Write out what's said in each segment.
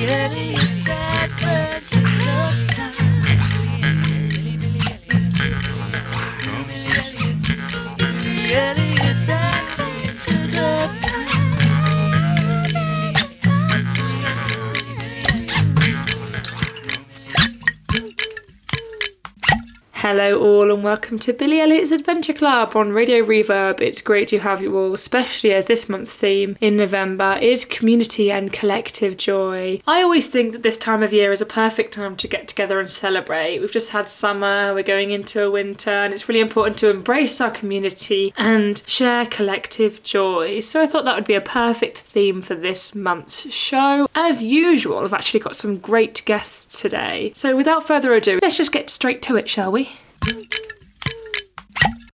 yeah. Hello, all, and welcome to Billy Elliot's Adventure Club on Radio Reverb. It's great to have you all, especially as this month's theme in November is community and collective joy. I always think that this time of year is a perfect time to get together and celebrate. We've just had summer, we're going into a winter, and it's really important to embrace our community and share collective joy. So I thought that would be a perfect theme for this month's show. As usual, I've actually got some great guests today. So without further ado, let's just get straight to it, shall we?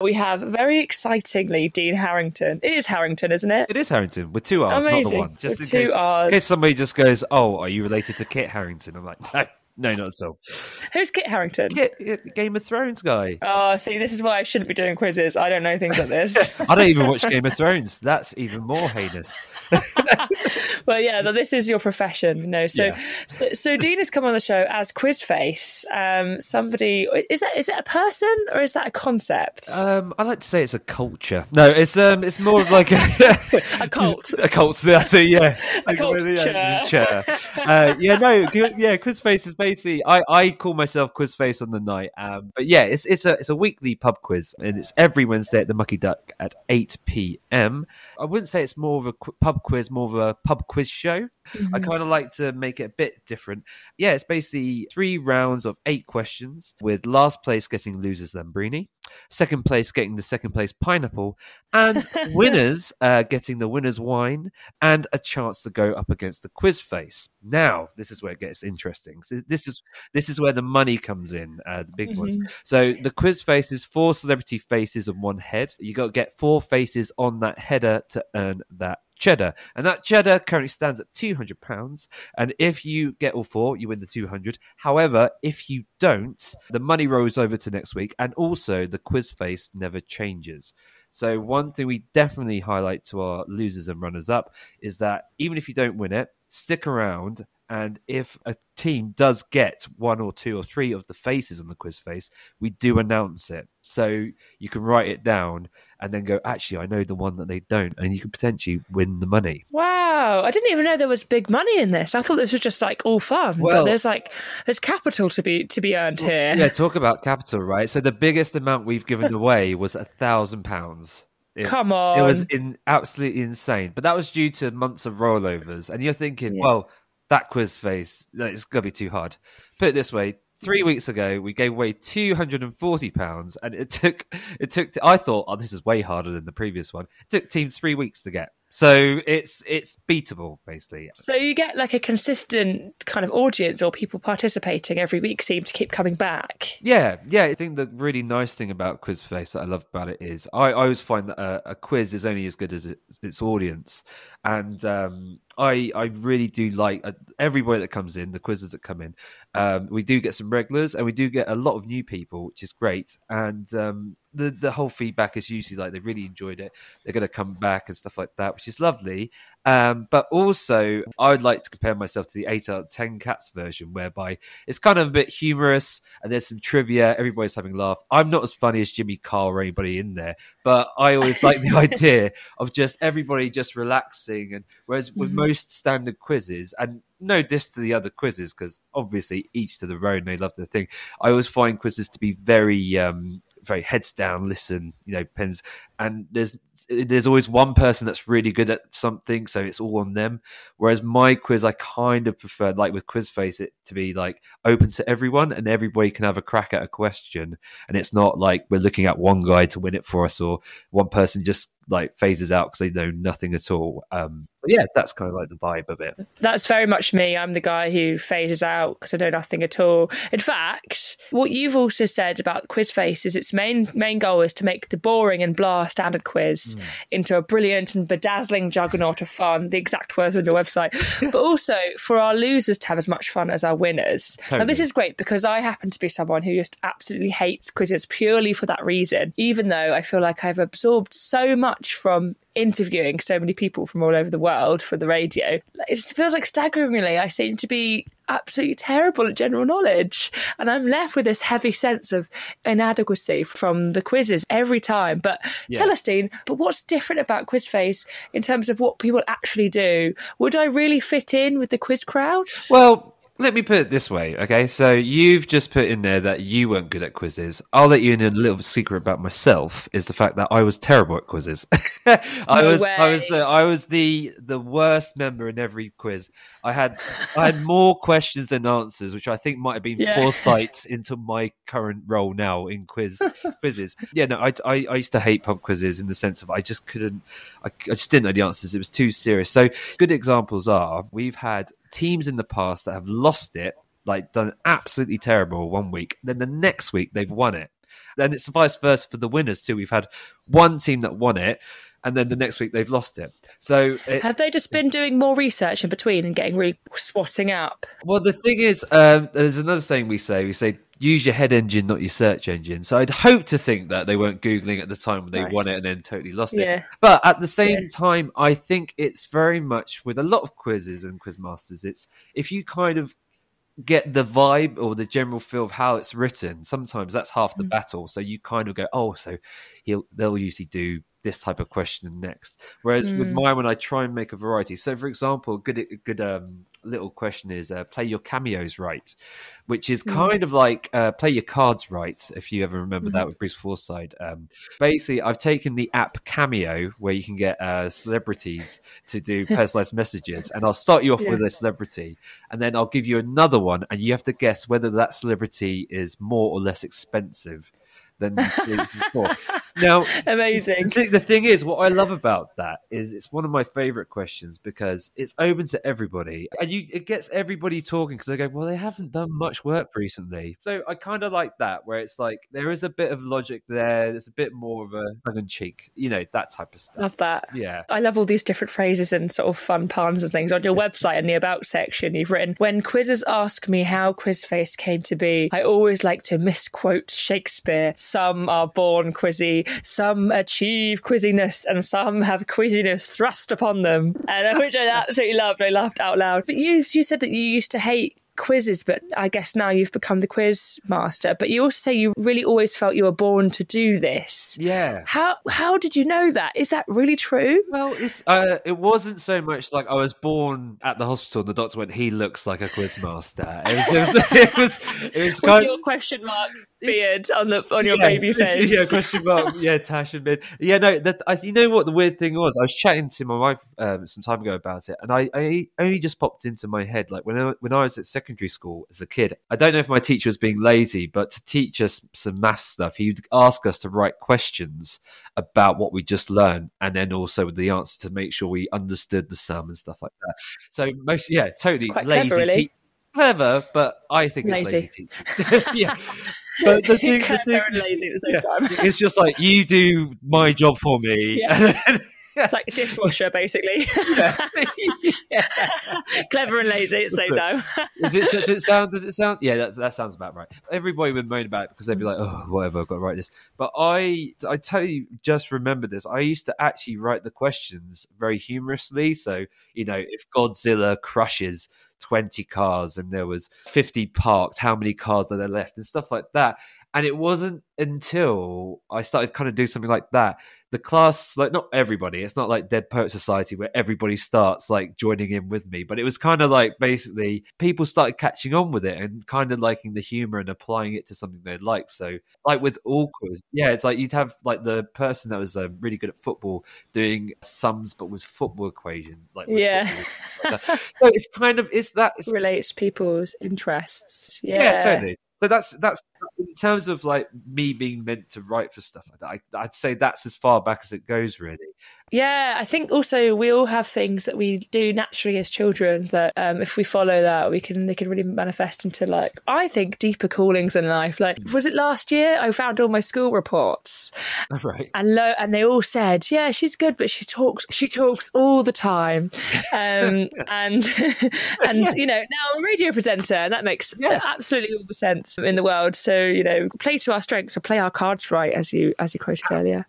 We have very excitingly Dean Harrington. It is Harrington, isn't it? It is Harrington with two R's, not the one. Just With in two case, Rs. in case somebody just goes, "Oh, are you related to Kit Harington?" I'm like, no, no, not at all. Who's Kit Harington? Kit, Game of Thrones guy. Oh, see, this is why I shouldn't be doing quizzes. I don't know things like this. I don't even watch Game of Thrones. That's even more heinous. well, yeah, but this is your profession, you know. So, Yeah. so, so Dean has come on the show as Quizface. Um, somebody is that is it a person or is that a concept? Um, I like to say it's a culture. No, it's um, it's more of like a, A cult. a cult. That's it. Yeah, A culture. yeah. Uh, yeah, no, yeah. Quizface is basically. I, I call myself Quiz Face on the night. Um, but yeah, it's it's a it's a weekly pub quiz, and it's every Wednesday at the Mucky Duck at eight p.m. I wouldn't say it's more of a qu- pub quiz, more of a pub quiz show. I kind of like to make it a bit different. Yeah, it's basically three rounds of eight questions, with last place getting losers Lambrini, second place getting the second place pineapple, and winners uh, getting the winner's wine and a chance to go up against the quiz face. Now, this is where it gets interesting. So this is this is where the money comes in, uh, the big ones. So the quiz face is four celebrity faces on one head. You got to get four faces on that header to earn that cheddar, and that cheddar currently stands at two hundred pounds. And if you get all four, you win the two hundred. However, if you don't, the money rolls over to next week, and also the quiz face never changes. So one thing we definitely highlight to our losers and runners up is that even if you don't win it, stick around. And if a team does get one or two or three of the faces on the quiz face, we do announce it. So you can write it down and then go, actually, I know the one that they don't. And you can potentially win the money. Wow, I didn't even know there was big money in this. I thought this was just like all fun. Well- but there's like there's capital to be to be earned here. Yeah, talk about capital, right? So the biggest amount we've given away was a thousand pounds. It- Come on. It was in, absolutely insane, but that was due to months of rollovers. And you're thinking, Yeah. well, that quiz face, it's going to be too hard. Put it this way: three weeks ago, we gave away two hundred and forty pounds, and it took it took. I thought, oh, this is way harder than the previous one. It took teams three weeks to get. So it's it's beatable, basically. So you get like a consistent kind of audience or people participating every week seem to keep coming back. Yeah, yeah. I think the really nice thing about Quizface that I love about it is I, I always find that a, a quiz is only as good as its, its audience, and um, I I really do like uh, everybody that comes in, the quizzes that come in. Um, we do get some regulars, and we do get a lot of new people, which is great. And um, the the whole feedback is usually like they really enjoyed it. They're going to come back and stuff like that, which is lovely. Um, but also, I would like to compare myself to the eight out of ten cats version, whereby it's kind of a bit humorous and there's some trivia. Everybody's having a laugh. I'm not as funny as Jimmy Carr or anybody in there, but I always like the idea of just everybody just relaxing. And whereas with Mhm. most standard quizzes, and no diss to the other quizzes, because obviously each to their own, they love their thing. I always find quizzes to be very, um, very heads down, listen, you know, pens, and there's there's always one person that's really good at something, so it's all on them. Whereas my quiz, I kind of prefer, like with Quizface, it to be like open to everyone, and everybody can have a crack at a question, and it's not like we're looking at one guy to win it for us, or one person just like phases out because they know nothing at all. Um, but yeah, that's kind of like the vibe of it. That's very much me. I'm the guy who phases out because I know nothing at all. In fact, what you've also said about Quizface is its main main goal is to make the boring and blah standard quiz Hmm. into a brilliant and bedazzling juggernaut of fun. The exact words on your website, but also for our losers to have as much fun as our winners. Now, this is great because I happen to be someone who just absolutely hates quizzes purely for that reason. Even though I feel like I've absorbed so much from interviewing so many people from all over the world for the radio, it feels like staggeringly I seem to be absolutely terrible at general knowledge. And I'm left with this heavy sense of inadequacy from the quizzes every time. But Yeah. tell us, Dean, but what's different about QuizFace in terms of what people actually do? Would I really fit in with the quiz crowd? Well, let me put it this way, okay? So you've just put in there that you weren't good at quizzes. I'll let you in a little secret about myself is the fact that I was terrible at quizzes. I No was I was the I was the the worst member in every quiz. I had I had more questions than answers, which I think might have been Yeah. foresight into my current role now in quiz quizzes. Yeah, no, I, I I used to hate pub quizzes in the sense of I just couldn't I, I just didn't know the answers. It was too serious. So good examples are we've had teams in the past that have lost it, like done absolutely terrible one week. Then the next week they've won it. Then it's vice versa for the winners too. We've had one team that won it, and then the next week they've lost it. So it, Have they just been doing more research in between and getting really swatting up? well, the thing is, um, there's another saying we say. We say use your head engine, not your search engine. So I'd hope to think that they weren't googling at the time when they Nice. won it and then totally lost it. But at the same Yeah. time, I think it's very much with a lot of quizzes and quizmasters. It's if you kind of get the vibe or the general feel of how it's written, sometimes that's half the Mm. battle. So you kind of go, oh, so he'll they'll usually do this type of question next. Whereas with Mm. mine, when I try and make a variety, so for example, good good um, little question is uh, play your cameos right, which is Mm. kind of like uh, play your cards right. If you ever remember Mm-hmm. that with Bruce Forsyth, um, basically I've taken the app Cameo where you can get uh, celebrities to do personalized messages, and I'll start you off Yeah. with a celebrity, and then I'll give you another one, and you have to guess whether that celebrity is more or less expensive than before. Now, Amazing. the thing, the thing is, what I love about that is it's one of my favorite questions because it's open to everybody, and you it gets everybody talking because they go, "Well, they haven't done much work recently." So I kind of like that, where it's like there is a bit of logic there. There's a bit more of a tongue in cheek, you know, that type of stuff. Love that. Yeah, I love all these different phrases and sort of fun puns and things. On your website in the About section, you've written, When quizzes ask me how QuizFace came to be, I always like to misquote Shakespeare. Some are born quizzy, some achieve quizziness, and some have quizziness thrust upon them. And which I absolutely loved. I laughed out loud. But you, you said that you used to hate quizzes, but I guess now you've become the quiz master. But you also say you really always felt you were born to do this. yeah. How how did you know that? Is that really true? Well, it's uh, it wasn't so much like I was born at the hospital and the doctor went, "He looks like a quizmaster." It was, it was, it was, it was kind your question mark beard on the on your yeah, baby face. Yeah, question mark. Yeah, Tash and Min. Yeah, no, that, I, you know what the weird thing was? I was chatting to my wife um, some time ago about it, and I, I only just popped into my head like when I, when I was at secondary school as a kid. I don't know if my teacher was being lazy, but to teach us some math stuff, he'd ask us to write questions about what we just learned, and then also with the answer to make sure we understood the sum and stuff like that. So most, yeah, totally lazy. clever, really. te- clever, but I think it's Lazy. lazy teaching. yeah. But the thing, the thing, lazy at the same yeah. it's just like you do my job for me. It's like a dishwasher, basically. yeah. Clever and lazy at the That's same it. Does it, does it sound? Does it sound? Yeah, that, that sounds about right. Everybody would moan about it because they'd be like, "Oh, whatever, I've got to write this." But I, I totally just remembered this. I used to actually write the questions very humorously. So you know, if Godzilla crushes twenty cars and there was fifty parked, how many cars are there left, and stuff like that. And it wasn't until I started kind of do something like that the class like not everybody it's not like dead poet society where everybody starts like joining in with me but it was kind of like basically people started catching on with it and kind of liking the humor and applying it to something they like so like with all quiz yeah it's like you'd have like the person that was um, really good at football doing sums but with football equation like Yeah. like so it's kind of it's that it's, Relates people's interests. Yeah, yeah. totally. So that's that's in terms of like me being meant to write for stuff like that. I, I'd say that's as far back as it goes, really. Yeah, I think also we all have things that we do naturally as children that um, if we follow that, we can they can really manifest into like I think deeper callings in life. Like was it last year? I found all my school reports right. and lo- and they all said, yeah, she's good, but she talks she talks all the time, um, and and you know now I'm a radio presenter, and that makes Yeah. absolutely all the sense. in the world. So you know, play to our strengths or play our cards right, as you as you quoted earlier.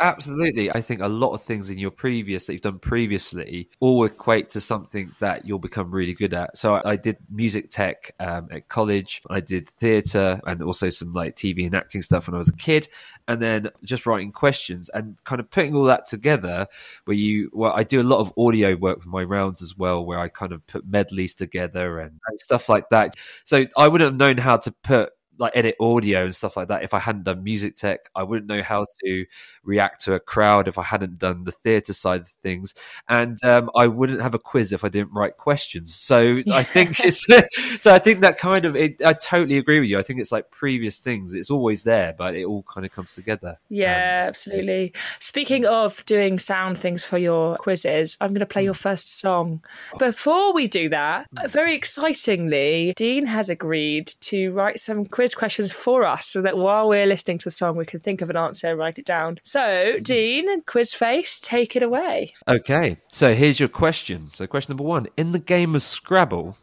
Absolutely, I think a lot of things in your previous that you've done previously all equate to something that you'll become really good at. So I, did music tech um, at college. I did theatre and also some like TV and acting stuff when I was a kid, and then just writing questions and kind of putting all that together. Where you, well, I do a lot of audio work for my rounds as well, where I kind of put medleys together and, and stuff like that. So I wouldn't have known how to put like edit audio and stuff like that if I hadn't done music tech. I wouldn't know how to react to a crowd if I hadn't done the theatre side of things, and um, I wouldn't have a quiz if I didn't write questions. So I think it's so I think that kind of it, I totally agree with you. I think it's like previous things; it's always there, but it all kind of comes together. Yeah, um, absolutely. Speaking of doing sound things for your quizzes, I'm going to play your hmm. first song. Before we do that, hmm. very excitingly, Dean has agreed to write some quiz quiz questions for us so that while we're listening to the song, we can think of an answer and write it down. So, mm-hmm. Dean and Quizface, take it away. Okay, so here's your question. So, question number one In the game of Scrabble,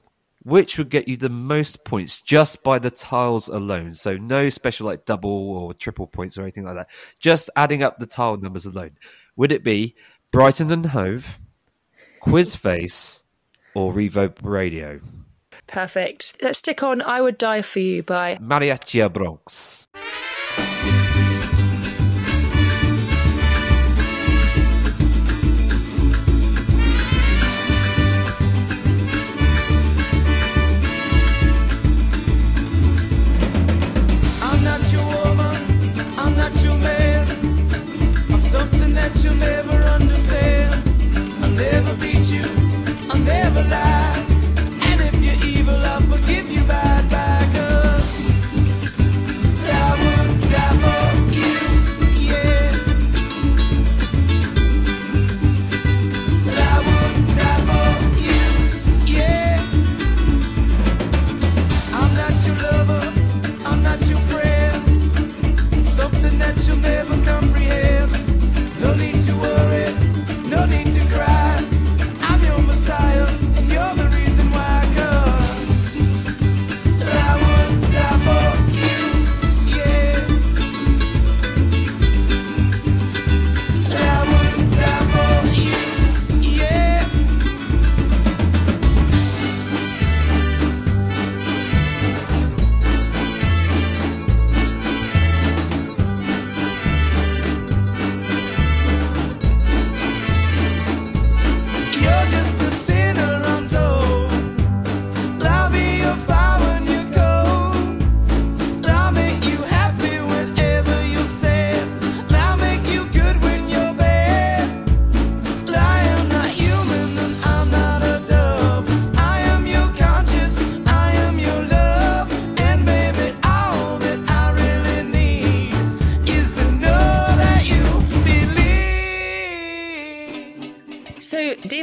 which would get you the most points just by the tiles alone? So, no special like double or triple points or anything like that. Just adding up the tile numbers alone. Would it be Brighton and Hove, Quizface, or Reverb Radio? Perfect. Let's stick on I Would Die For You by Mariachi Bronx.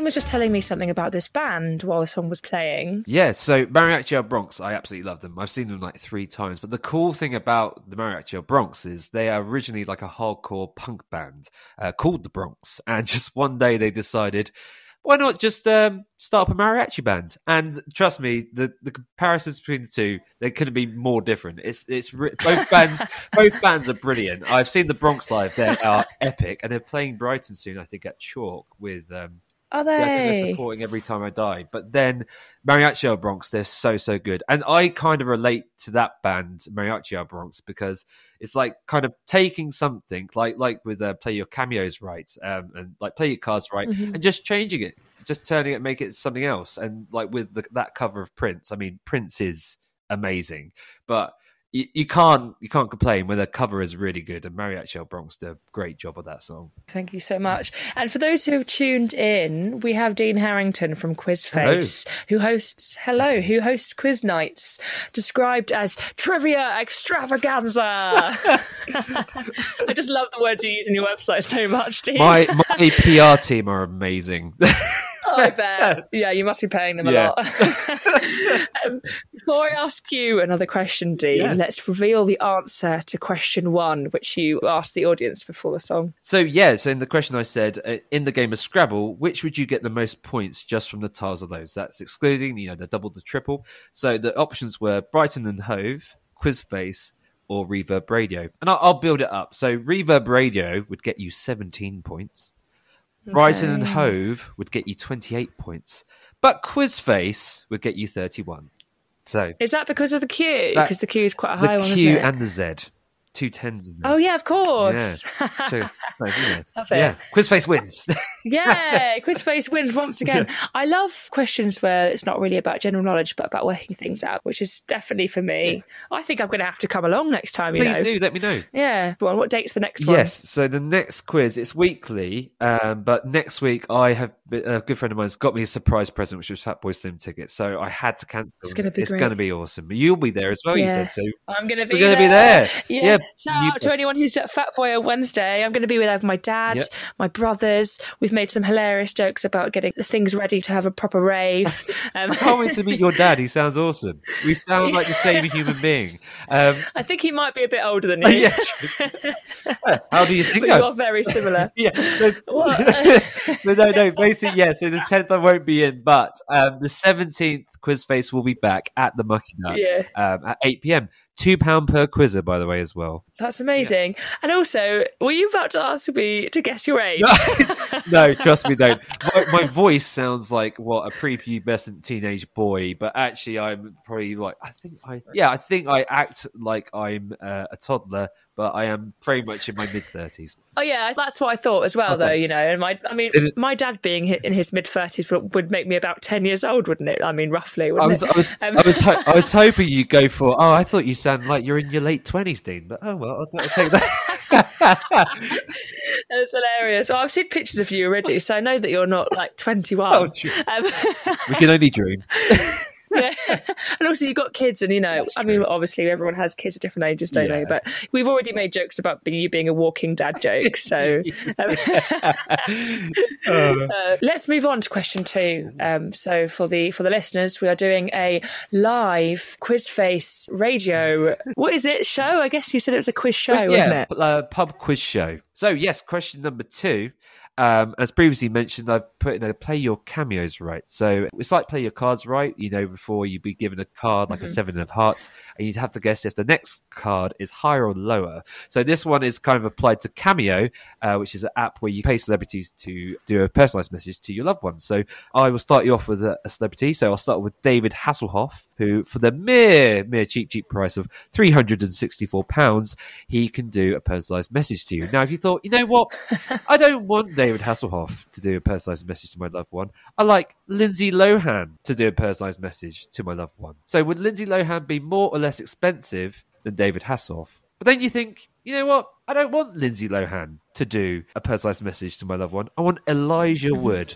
Was just telling me something about this band while the song was playing. Yeah, so Mariachi Bronx, I absolutely love them. I've seen them like three times. But the cool thing about the Mariachi Bronx is they are originally like a hardcore punk band uh, called the Bronx. And just one day they decided, why not just um, start up a mariachi band? And trust me, the, the comparisons between the two they couldn't be more different. It's it's both bands both bands are brilliant. I've seen the Bronx live; they are epic, and they're playing Brighton soon. I think at Chalk with um, are they? Yeah, they're supporting every time I die. But then Mariachi Bronx, they're so so good, and I kind of relate to that band, Mariachi Bronx, because it's like kind of taking something like like with uh, play your cameos right, um, and like play your cards right, mm-hmm. and just changing it, just turning it, make it something else, and like with the, that cover of Prince. I mean, Prince is amazing, but you, you, can't you can't complain when the cover is really good and Mariachi Bronx did a great job of that song. Thank you so much. And for those who have tuned in, we have Dean Harrington from Quizface hello. who hosts hello, who hosts quiz nights described as trivia extravaganza. I just love the words you use in your website so much, Dean. My my PR team are amazing. I bet. Yeah, you must be paying them a lot. um, before I ask you another question, Dean, yeah. let's reveal the answer to question one, which you asked the audience before the song. So, yeah, so in the question I said, uh, in the game of Scrabble, which would you get the most points just from the tiles of those? That's excluding, you know, the double, the triple. So the options were Brighton and Hove, Quizface, or Reverb Radio. And I'll, I'll build it up. So Reverb Radio would get you 17 points. Brighton and Hove would get you 28 points. But Quizface would get you 31. So Is that because of the Q? Because the Q is quite a the high one, The Q and the Z. Two tens in there. Oh yeah, of course. Two- no, you know. Yeah. Quizface wins. yeah, Quizface wins once again. I love questions where it's not really about general knowledge, but about working things out, which is definitely for me. I think I'm going to have to come along next time. You Please know. do let me know. Yeah. Well, what date's the next one? Yes. So the next quiz, it's weekly, um, but next week I have a good friend of mine's got me a surprise present, which was Fatboy Slim tickets. So I had to cancel. It's gonna be It's going to be awesome. You'll be there as well. You said so. I'm going to be. We're going to there. be there. Yeah. Shout out to anyone who's at Fat Boy on Wednesday. I'm going to be with my dad, Yep. my brothers. We've made some hilarious jokes about getting things ready to have a proper rave. Um, I can't wait to meet your dad. He sounds awesome. We sound like the same human being. Um, I think he might be a bit older than you. yeah. How do you think? you are very similar. yeah. So, What? so no, no. Basically, yeah. So the tenth I won't be in, but um, the seventeenth quiz face will be back at the Mucky Duck Yeah. um, at eight pm. Two pound per quizzer, by the way, as well. That's amazing. And also, were you about to ask me to guess your age? no, trust me, don't. My, my voice sounds like what a prepubescent teenage boy, but actually, I'm probably like I think I yeah, I think I act like I'm uh, a toddler, but I am very much in my mid thirties. Oh yeah, that's what I thought as well, Oh, though. thanks. You know, and my, I mean, it- my dad being in his mid thirties would, would make me about ten years old, wouldn't it? I mean, roughly, I was? I was, Um, I was, ho- I was hoping you'd go for. Oh, I thought you sound like you're in your late twenties, Dean. But oh well, I'll, I'll take that. That's hilarious. Well, I've seen pictures of you already, so I know that you're not like twenty-one. Oh. Um, we can only dream. yeah. And also, you've got kids, and you know, I mean, obviously, everyone has kids at different ages, don't Yeah. they? But we've already made jokes about you being a walking dad joke. So um, uh, let's move on to question two. Um, so for the for the listeners, we are doing a live quiz face radio. What is it? Show? I guess you said it was a quiz show, wasn't it? uh, pub quiz show. So yes, question number two. Um, as previously mentioned, I've put in a play your cameos right. So it's like play your cards right. You know, before you'd be given a card like a seven of hearts, and you'd have to guess if the next card is higher or lower. So this one is kind of applied to Cameo, uh, which is an app where you pay celebrities to do a personalized message to your loved ones. So I will start you off with a, a celebrity. So I'll start with David Hasselhoff, who, for the mere, mere cheap, cheap price of £364, he can do a personalized message to you. Now, if you thought, you know what, I don't want David Hasselhoff to do a personalized message to my loved one, I like Lindsay Lohan to do a personalized message to my loved one. So would Lindsay Lohan be more or less expensive than David Hasselhoff? But then you think, you know what? I don't want Lindsay Lohan to do a personalized message to my loved one. I want Elijah Wood.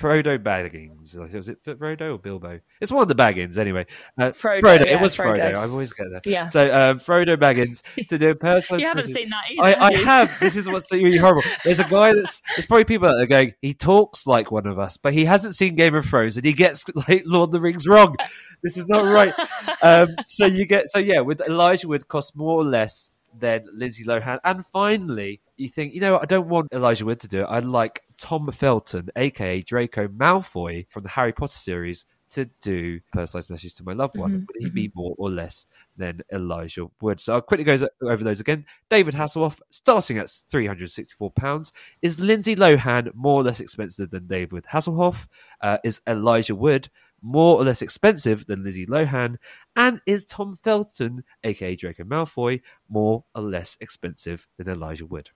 Frodo Baggins. Was it Frodo or Bilbo? It's one of the Baggins, anyway. Uh, Frodo, yeah, it was Frodo. Frodo. I always get that. Yeah. So um, Frodo Baggins to do a personalized You haven't seen that either. I, I have. This is what's really horrible. There's a guy that's. There's probably people that are going. He talks like one of us, but he hasn't seen Game of Thrones, and he gets like Lord of the Rings wrong. This is not right. Um, so you get. So yeah, with Elijah Wood cost more or less than Lindsay Lohan, and finally you think, you know, I don't want Elijah Wood to do it. I like Tom Felton, aka Draco Malfoy from the Harry Potter series. To do personalized message to my loved one, Mhm, would he be more or less than Elijah Wood? So I'll quickly go over those again. David Hasselhoff, starting at £364. Is Lindsay Lohan more or less expensive than David Hasselhoff? Uh, is Elijah Wood more or less expensive than Lizzie Lohan? And is Tom Felton, aka Draco Malfoy, more or less expensive than Elijah Wood?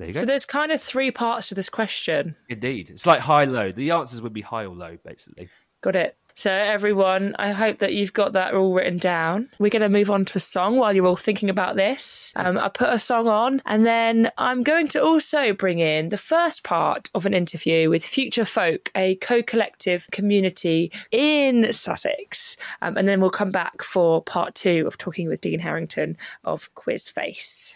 There you go. So there's kind of three parts to this question. Indeed. It's like high low. The answers would be high or low, basically. Got it. So everyone, I hope that you've got that all written down. We're going to move on to a song while you're all thinking about this. Um, I put a song on, and then I'm going to also bring in the first part of an interview with Future Folk, a co-collective community in Sussex, um, and then we'll come back for part two of talking with Dean Harrington of Quiz Face.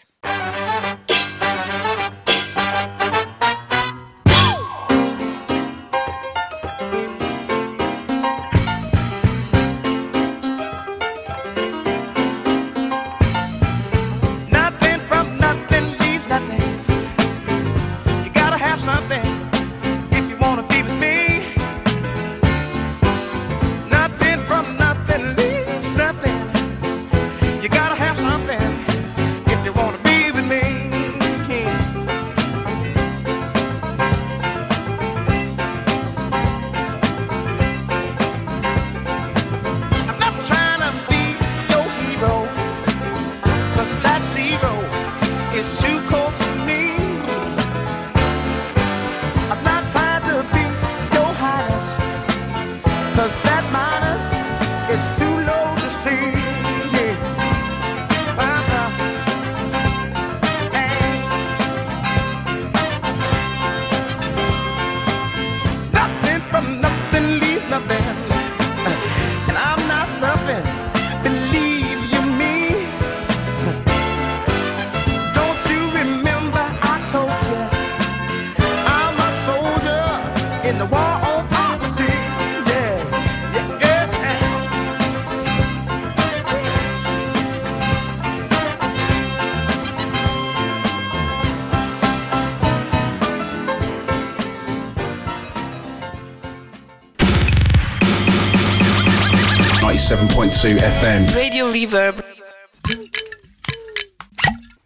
FM. Radio Reverb.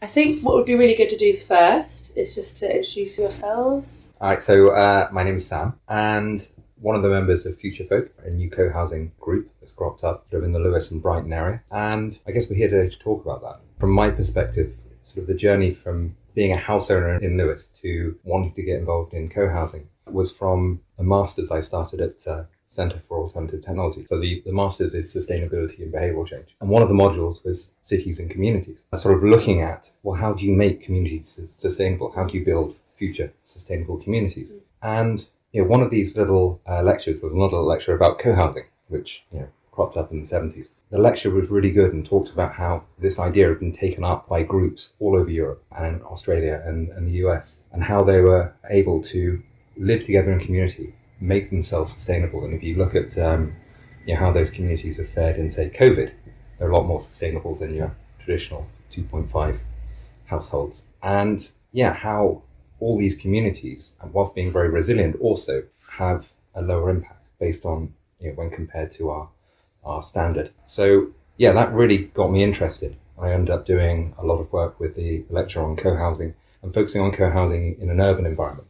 I think what would be really good to do first is just to introduce yourselves. All right, so uh, my name is Sam, and one of the members of Future Folk, a new co housing group that's cropped up sort of in the Lewes and Brighton area. And I guess we're here today to talk about that. From my perspective, sort of the journey from being a house owner in Lewes to wanting to get involved in co housing was from a master's I started at uh, Centre for Alternative Technology. So the, the master's is sustainability and behavioural change. And one of the modules was cities and communities. Sort of looking at, well, how do you make communities sustainable? How do you build future sustainable communities? And you know, one of these little uh, lectures was another lecture about co-housing, which you know cropped up in the 70s. The lecture was really good and talked about how this idea had been taken up by groups all over Europe and Australia and, and the US, and how they were able to live together in community, make themselves sustainable. And if you look at um, you know, how those communities have fared in, say, COVID, they're a lot more sustainable than your traditional 2.5 households. And yeah, how all these communities, whilst being very resilient, also have a lower impact based on you know, when compared to our our standard. So yeah, that really got me interested. I ended up doing a lot of work with the lecture on co-housing and focusing on co-housing in an urban environment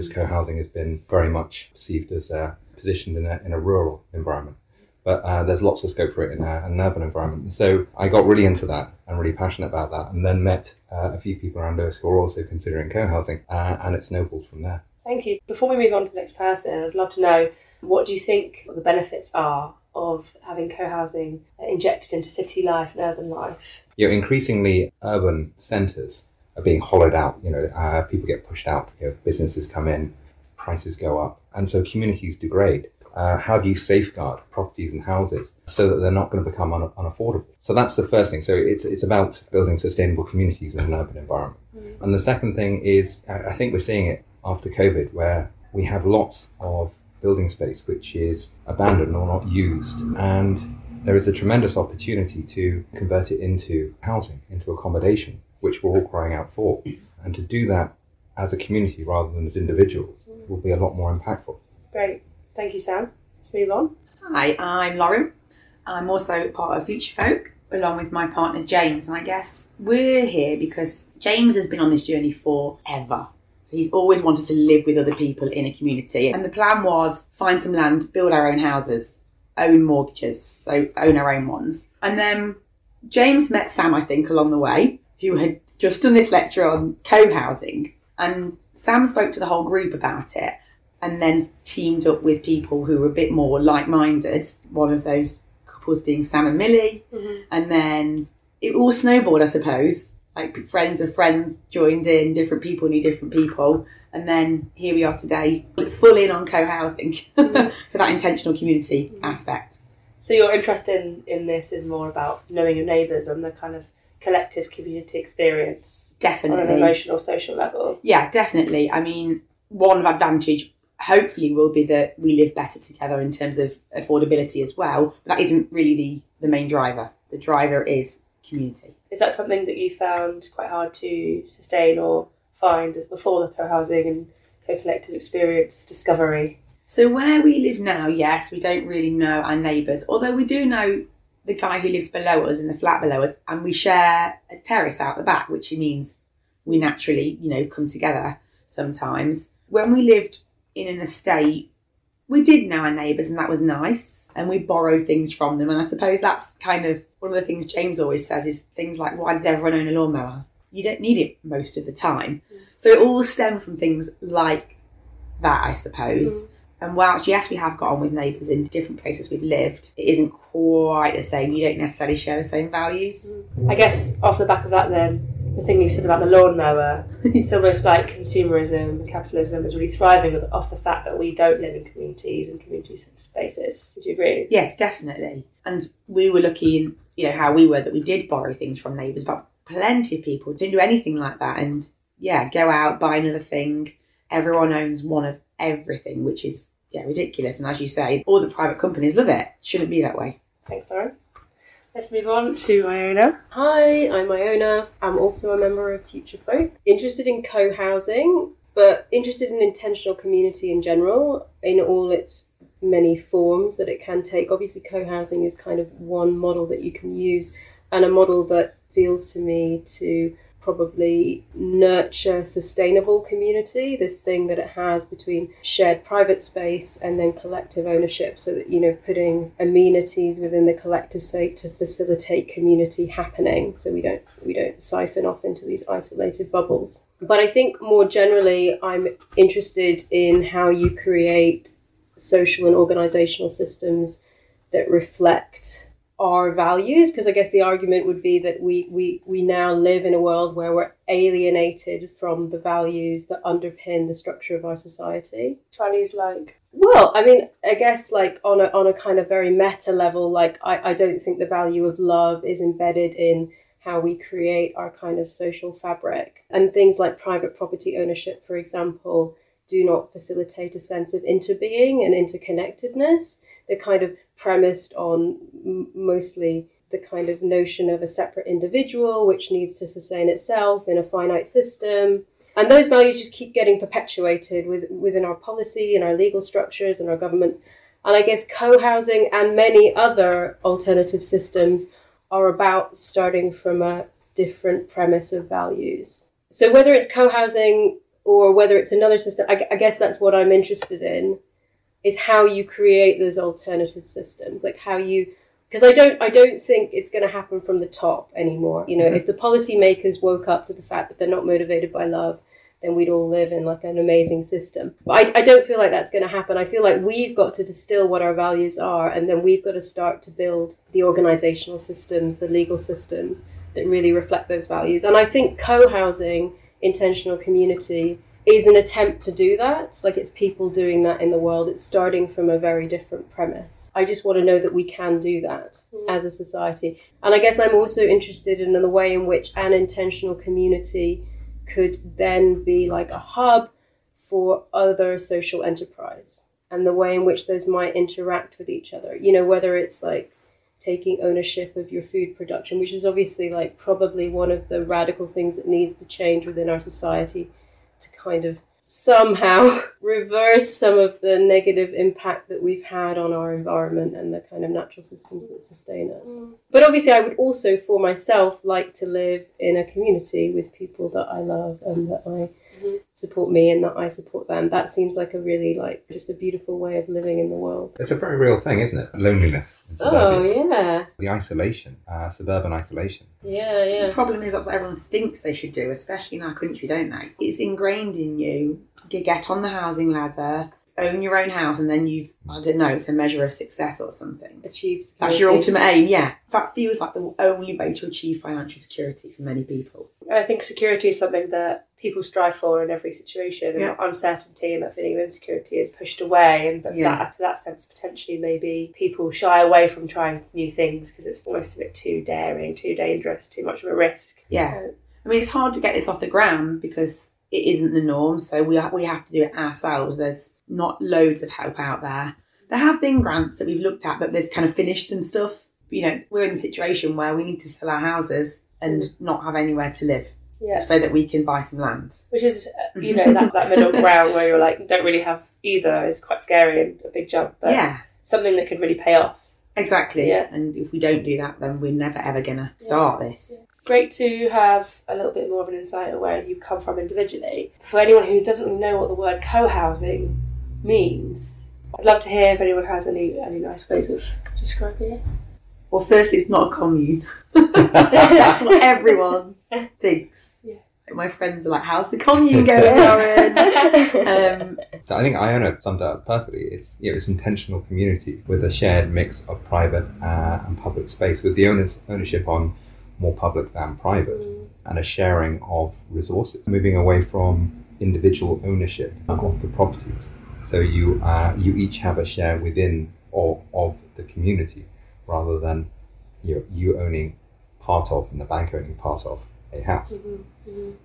because co-housing has been very much perceived as uh, positioned in a, in a rural environment. But uh, there's lots of scope for it in a, an urban environment. So I got really into that and really passionate about that, and then met uh, a few people around us who are also considering co-housing, uh, and it snowballed from there. Thank you. Before we move on to the next person, I'd love to know what do you think the benefits are of having co-housing injected into city life and urban life? you know, increasingly urban centres are being hollowed out. You know, uh, people get pushed out. You know, businesses come in, prices go up, and so communities degrade. Uh, how do you safeguard properties and houses so that they're not going to become un- unaffordable? So that's the first thing. So it's it's about building sustainable communities in an urban environment. And the second thing is, I think we're seeing it after COVID, where we have lots of building space which is abandoned or not used, and there is a tremendous opportunity to convert it into housing, into accommodation, which we're all crying out for. And to do that as a community rather than as individuals will be a lot more impactful. Great. Thank you, Sam. Let's move on. Hi, I'm Lauren. I'm also part of Future Folk along with my partner James. And I guess we're here because James has been on this journey forever. He's always wanted to live with other people in a community. And the plan was find some land, build our own houses, own mortgages, so own our own ones. And then James met Sam, I think, along the way, who had just done this lecture on co housing. And Sam spoke to the whole group about it and then teamed up with people who were a bit more like minded. One of those couples being Sam and Millie. Mm-hmm. And then it all snowballed, I suppose. Like friends of friends joined in, different people knew different people. And then here we are today, full in on co housing mm-hmm. for that intentional community mm-hmm. aspect. So your interest in, in this is more about knowing your neighbours and the kind of collective community experience definitely on an emotional, social level. Yeah, definitely. I mean, one advantage hopefully will be that we live better together in terms of affordability as well. But that isn't really the, the main driver. The driver is community. Is that something that you found quite hard to sustain or find before the co-housing and co-collective experience discovery? So where we live now, yes, we don't really know our neighbours, although we do know the guy who lives below us in the flat below us, and we share a terrace out the back, which means we naturally, you know, come together sometimes. When we lived in an estate, we did know our neighbours, and that was nice, and we borrowed things from them. And I suppose that's kind of one of the things James always says is things like, "Why does everyone own a lawnmower?" You don't need it most of the time. Mm. So it all stemmed from things like that, I suppose. Mm. And whilst, yes, we have got on with neighbours in different places we've lived, it isn't quite the same. You don't necessarily share the same values. I guess off the back of that, then the thing you said about the lawnmower, it's almost like consumerism and capitalism is really thriving off the fact that we don't live in communities and community spaces. Would you agree? Yes, definitely. And we were lucky in, you know, how we were that we did borrow things from neighbours, but plenty of people didn't do anything like that. And yeah, go out, buy another thing. Everyone owns one of everything, which is yeah, ridiculous. And as you say, all the private companies love it. Shouldn't be that way. Thanks, Lauren. Let's move on to Iona. Hi, I'm Iona. I'm also a member of Future Folk. Interested in co housing, but interested in intentional community in general, in all its many forms that it can take. Obviously, co housing is kind of one model that you can use, and a model that feels to me to probably nurture sustainable community this thing that it has between shared private space and then collective ownership so that you know putting amenities within the collective state to facilitate community happening so we don't we don't siphon off into these isolated bubbles. But i think more generally i'm interested in how you create social and organizational systems that reflect our values because i guess the argument would be that we, we we now live in a world where we're alienated from the values that underpin the structure of our society. Values like? Well i mean i guess like on a on a kind of very meta level like i, I don't think the value of love is embedded in how we create our kind of social fabric. And things like private property ownership for example do not facilitate a sense of interbeing and interconnectedness. They're kind of premised on m- mostly the kind of notion of a separate individual which needs to sustain itself in a finite system. And those values just keep getting perpetuated with, within our policy and our legal structures and our governments. And i guess co-housing and many other alternative systems are about starting from a different premise of values. So whether it's co-housing or whether it's another system I, I guess that's what i'm interested in is how you create those alternative systems like how you because i don't i don't think it's going to happen from the top anymore you know? Mm-hmm. If the policymakers woke up to the fact that they're not motivated by love then we'd all live in like an amazing system. But i, I don't feel like that's going to happen. I feel like we've got to distill what our values are and then we've got to start to build the organizational systems the legal systems that really reflect those values. And i think co-housing intentional community is an attempt to do that. Like it's people doing that in the world. It's starting from a very different premise. I just want to know that we can do that mm. as a society. And I guess I'm also interested in the way in which an intentional community could then be like a hub for other social enterprise and the way in which those might interact with each other. You know, whether it's like taking ownership of your food production, which is obviously like probably one of the radical things that needs to change within our society to kind of somehow reverse some of the negative impact that we've had on our environment and the kind of natural systems that sustain us. Mm. But obviously, I would also, for myself, like to live in a community with people that I love and that I support me and that I support them. That seems like a really like just a beautiful way of living in the world. It's a very real thing, isn't it? Loneliness. Oh yeah, The isolation, uh, suburban isolation. yeah, yeah. The yeah. problem is that's what everyone thinks they should do, especially in our country, don't they? It's ingrained in you. You get on the housing ladder, own your own house, and then you've, I don't know, it's a measure of success or something. Achieve That's your ultimate aim, yeah. That feels like the only way to achieve financial security for many people. I think security is something that people strive for in every situation, and Yeah. uncertainty and that feeling of insecurity is pushed away. And that, Yeah. that, for that sense, potentially maybe people shy away from trying new things because it's almost a bit too daring, too dangerous, too much of a risk. Yeah. Uh, I mean, it's hard to get this off the ground because it isn't the norm, so we, ha- we have to do it ourselves. There's not loads of help out there. There have been grants that we've looked at, but they've kind of finished and stuff. You know, we're in a situation where we need to sell our houses and not have anywhere to live Yeah, so that we can buy some land. which is uh, you know that, that middle ground where you're like you don't really have either is quite scary and a big jump, but yeah, something that could really pay off. exactly. Yeah. And if we don't do that, then we're never ever going to start this. Great to have a little bit more of an insight of where you come from individually. For anyone who doesn't really know what the word co-housing means, I'd love to hear if anyone has any any nice ways of describing it. Well, first, it's not a commune. That's what everyone thinks. Yeah. My friends are like, "How's the commune going, Lauren?" um, I think Iona summed it up perfectly. It's you know, it's intentional community with a shared mix of private uh, and public space, with the owners ownership on more public than private, and a sharing of resources, moving away from individual ownership of the properties. So you uh, you each have a share within or of the community, rather than you know, you owning part of and the bank owning part of a house.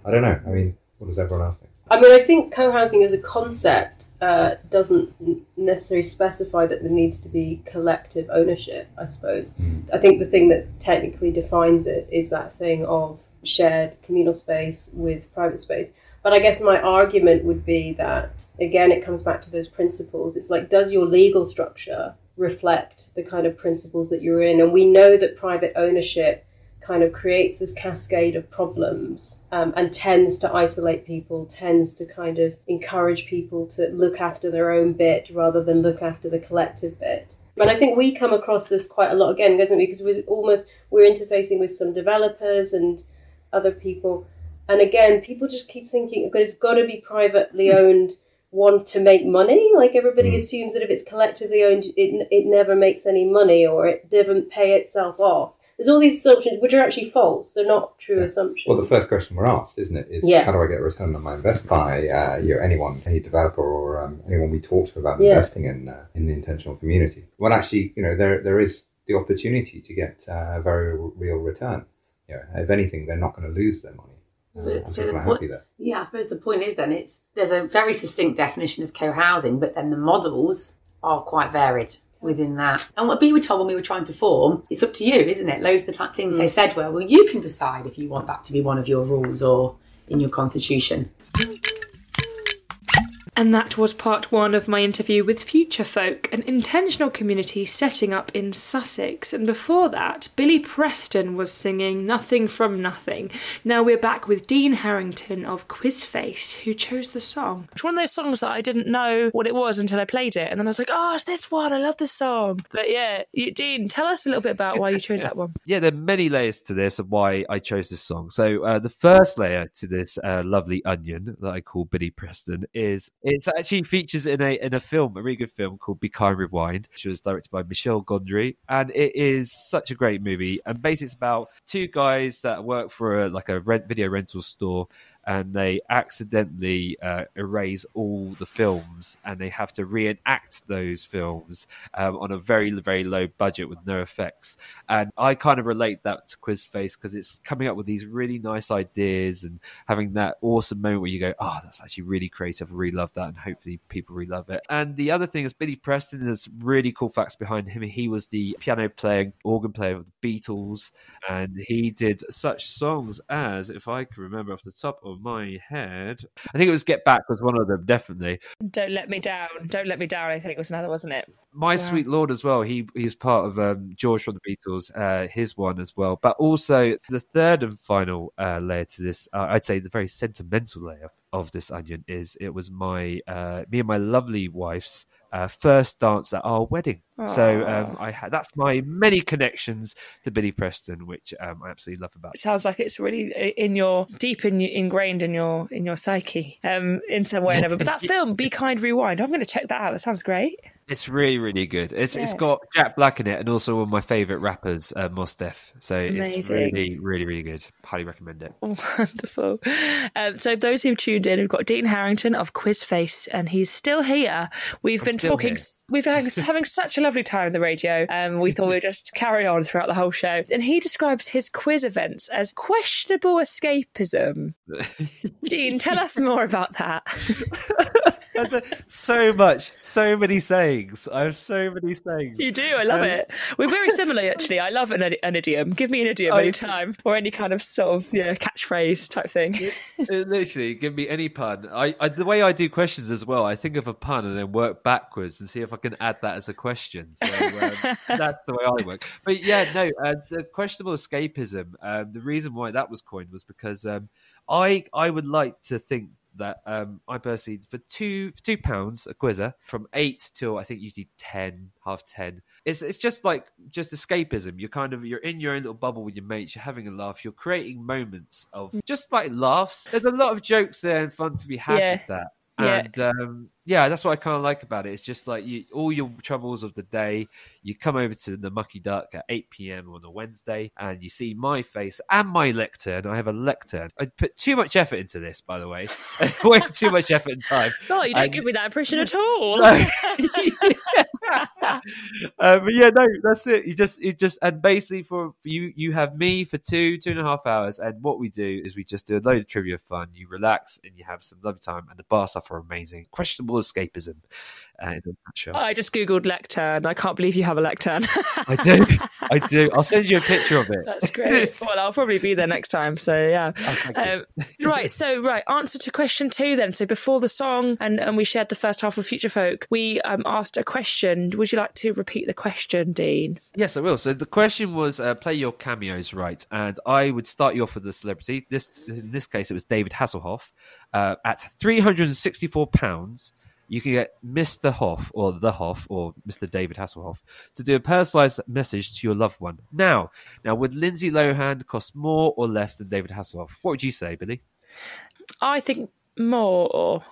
I don't know. I mean, what does everyone else think? I mean, I think co-housing as a concept uh, doesn't necessarily specify that there needs to be collective ownership. I suppose. I think the thing that technically defines it is that thing of shared communal space with private space. But I guess my argument would be that again, it comes back to those principles. It's like, does your legal structure reflect the kind of principles that you're in? And we know that private ownership kind of creates this cascade of problems um, and tends to isolate people, tends to kind of encourage people to look after their own bit rather than look after the collective bit. But I think we come across this quite a lot again, doesn't we? Because we're almost we're interfacing with some developers and other people, and again, people just keep thinking, "Okay, it's got to be privately owned." Want to make money? Like everybody Mm. assumes that if it's collectively owned, it it never makes any money or it doesn't pay itself off. There's all these assumptions which are actually false. They're not true Yeah. assumptions. Well, the first question we're asked, isn't it, is Yeah. how do I get a return on my investment by uh, you know, anyone, any developer or um, anyone we talk to about Yeah. investing in uh, in the intentional community? Well, actually, you know, there there is the opportunity to get uh, a very real return. You know, if anything, they're not going to lose their money. So- so the point-. Yeah, I suppose the point is then it's there's a very succinct definition of co-housing, but then the models are quite varied within that. And what we were told when we were trying to form, it's up to you, isn't it? Loads of the ti- things they said were, well, you can decide if you want that to be one of your rules or in your constitution. And that was part one of my interview with Future Folk, an intentional community setting up in Sussex. And before that, Billy Preston was singing Nothing from Nothing. Now we're back with Dean Harrington of Quizface, who chose the song. It's one of those songs that I didn't know what it was until I played it. And then I was like, oh, it's this one. I love this song. But yeah, you, Dean, tell us a little bit about why you chose that one. yeah, there are many layers to this and why I chose this song. So uh, the first layer to this uh, lovely onion that I call Billy Preston is it's actually features in a in a film, a really good film called Be Kind Rewind, which was directed by Michel Gondry, and it is such a great movie. And basically, it's about two guys that work for a, like a rent, video rental store. And they accidentally uh, erase all the films, and they have to reenact those films um, on a very, very low budget with no effects. And I kind of relate that to Quizface because it's coming up with these really nice ideas and having that awesome moment where you go, oh, that's actually really creative. I really love that. And hopefully people really love it. And the other thing is Billy Preston, there's really cool facts behind him. He was the piano player organ player of the Beatles. And he did such songs as, if I can remember off the top of my head, I think it was Get Back was one of them, definitely. Don't Let Me Down. Don't Let Me Down, I think it was another, wasn't it? My Yeah. Sweet Lord as well. He he's part of um, George from the Beatles, uh, his one as well. But also the third and final uh, layer to this, uh, I'd say the very sentimental layer of this onion is it was my uh, me and my lovely wife's uh, first dance at our wedding. So um, I had that's my many connections to Billy Preston, which um, I absolutely love about. It sounds like it's really in your deep in, ingrained in your in your psyche um in some way or another but that film be kind rewind i'm going to check that out that sounds great It's really, really good. It's it's Yeah. got Jack Black in it, and also one of my favorite rappers, uh, Mos Def. So it's really, really, really good. Highly recommend it. Wonderful. Um, so, those who've tuned in, we've got Dean Harrington of Quizface, and he's still here. We've I'm been talking, here. We've been having such a lovely time on the radio. Um, we thought we'd just carry on throughout the whole show. And he describes his quiz events as questionable escapism. Dean, tell us more about that. So much, so many sayings. I have so many sayings. You do. I love Um, it. We're very similar, actually. I love an, an idiom. Give me an idiom Oh, anytime, or any kind of sort of yeah catchphrase type thing. Literally, give me any pun. I, I the way I do questions as well. I think of a pun and then work backwards and see if I can add that as a question. So um, that's the way I work. But yeah, no, uh, the questionable escapism. Um, the reason why that was coined was because um, I I would like to think that um, I personally for two for two pounds a quizzer from eight till I think usually ten, half ten. It's it's just like just escapism. You're kind of you're in your own little bubble with your mates. You're having a laugh. You're creating moments of just like laughs. There's a lot of jokes there and fun to be had Yeah. with that. Yeah. And um, yeah, that's what I kind of like about it. It's just like you, all your troubles of the day. You come over to the Mucky Duck at 8 p.m. on a Wednesday, and you see my face and my lectern. I have a lectern. I put too much effort into this, by the way. Way too much effort and time. No, you don't And- give me that impression at all. No. uh, but yeah, no, that's it. You just, you just, and basically for, for you, you have me for two, two and a half hours, and what we do is we just do a load of trivia fun. You relax and you have some lovely time, and the bar stuff are amazing. Questionable escapism. Uh, in a nutshell. I just googled lectern. I can't believe you have a lectern. I do, I do. I'll send you a picture of it. That's great. well, I'll probably be there next time. So yeah. you. Um, right. So right. Answer to question two then. So before the song and and we shared the first half of Future Folk, we um, asked a question. Would you like to repeat the question, Dean? Yes, I will. So the question was, uh, play your cameos right, and I would start you off with a celebrity. This, in this case, it was David Hasselhoff. Uh, at three hundred and sixty-four pounds, you can get Mr. Hoff or the Hoff or Mr. David Hasselhoff to do a personalised message to your loved one. Now, now would Lindsay Lohan cost more or less than David Hasselhoff? What would you say, Billy? I think more.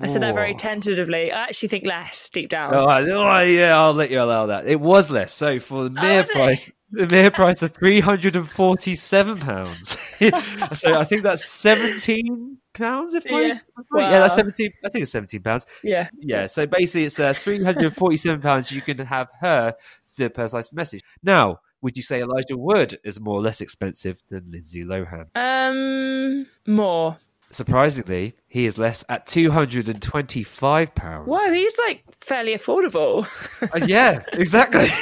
I said that very tentatively. I actually think less deep down. Oh, oh, yeah, I'll let you allow that. It was less. So for the oh, mere was it? price, the mere price of three hundred and forty-seven pounds. so I think that's seventeen pounds. If I, Yeah. right, yeah, that's seventeen. I think it's seventeen pounds. Yeah. Yeah. So basically, it's uh, three hundred and forty-seven pounds. You can have her to do a personalised message. Now, would you say Elijah Wood is more or less expensive than Lindsay Lohan? Um, more. Surprisingly, he is less at two hundred and twenty-five pounds. Wow, he's like fairly affordable. Uh, yeah, exactly.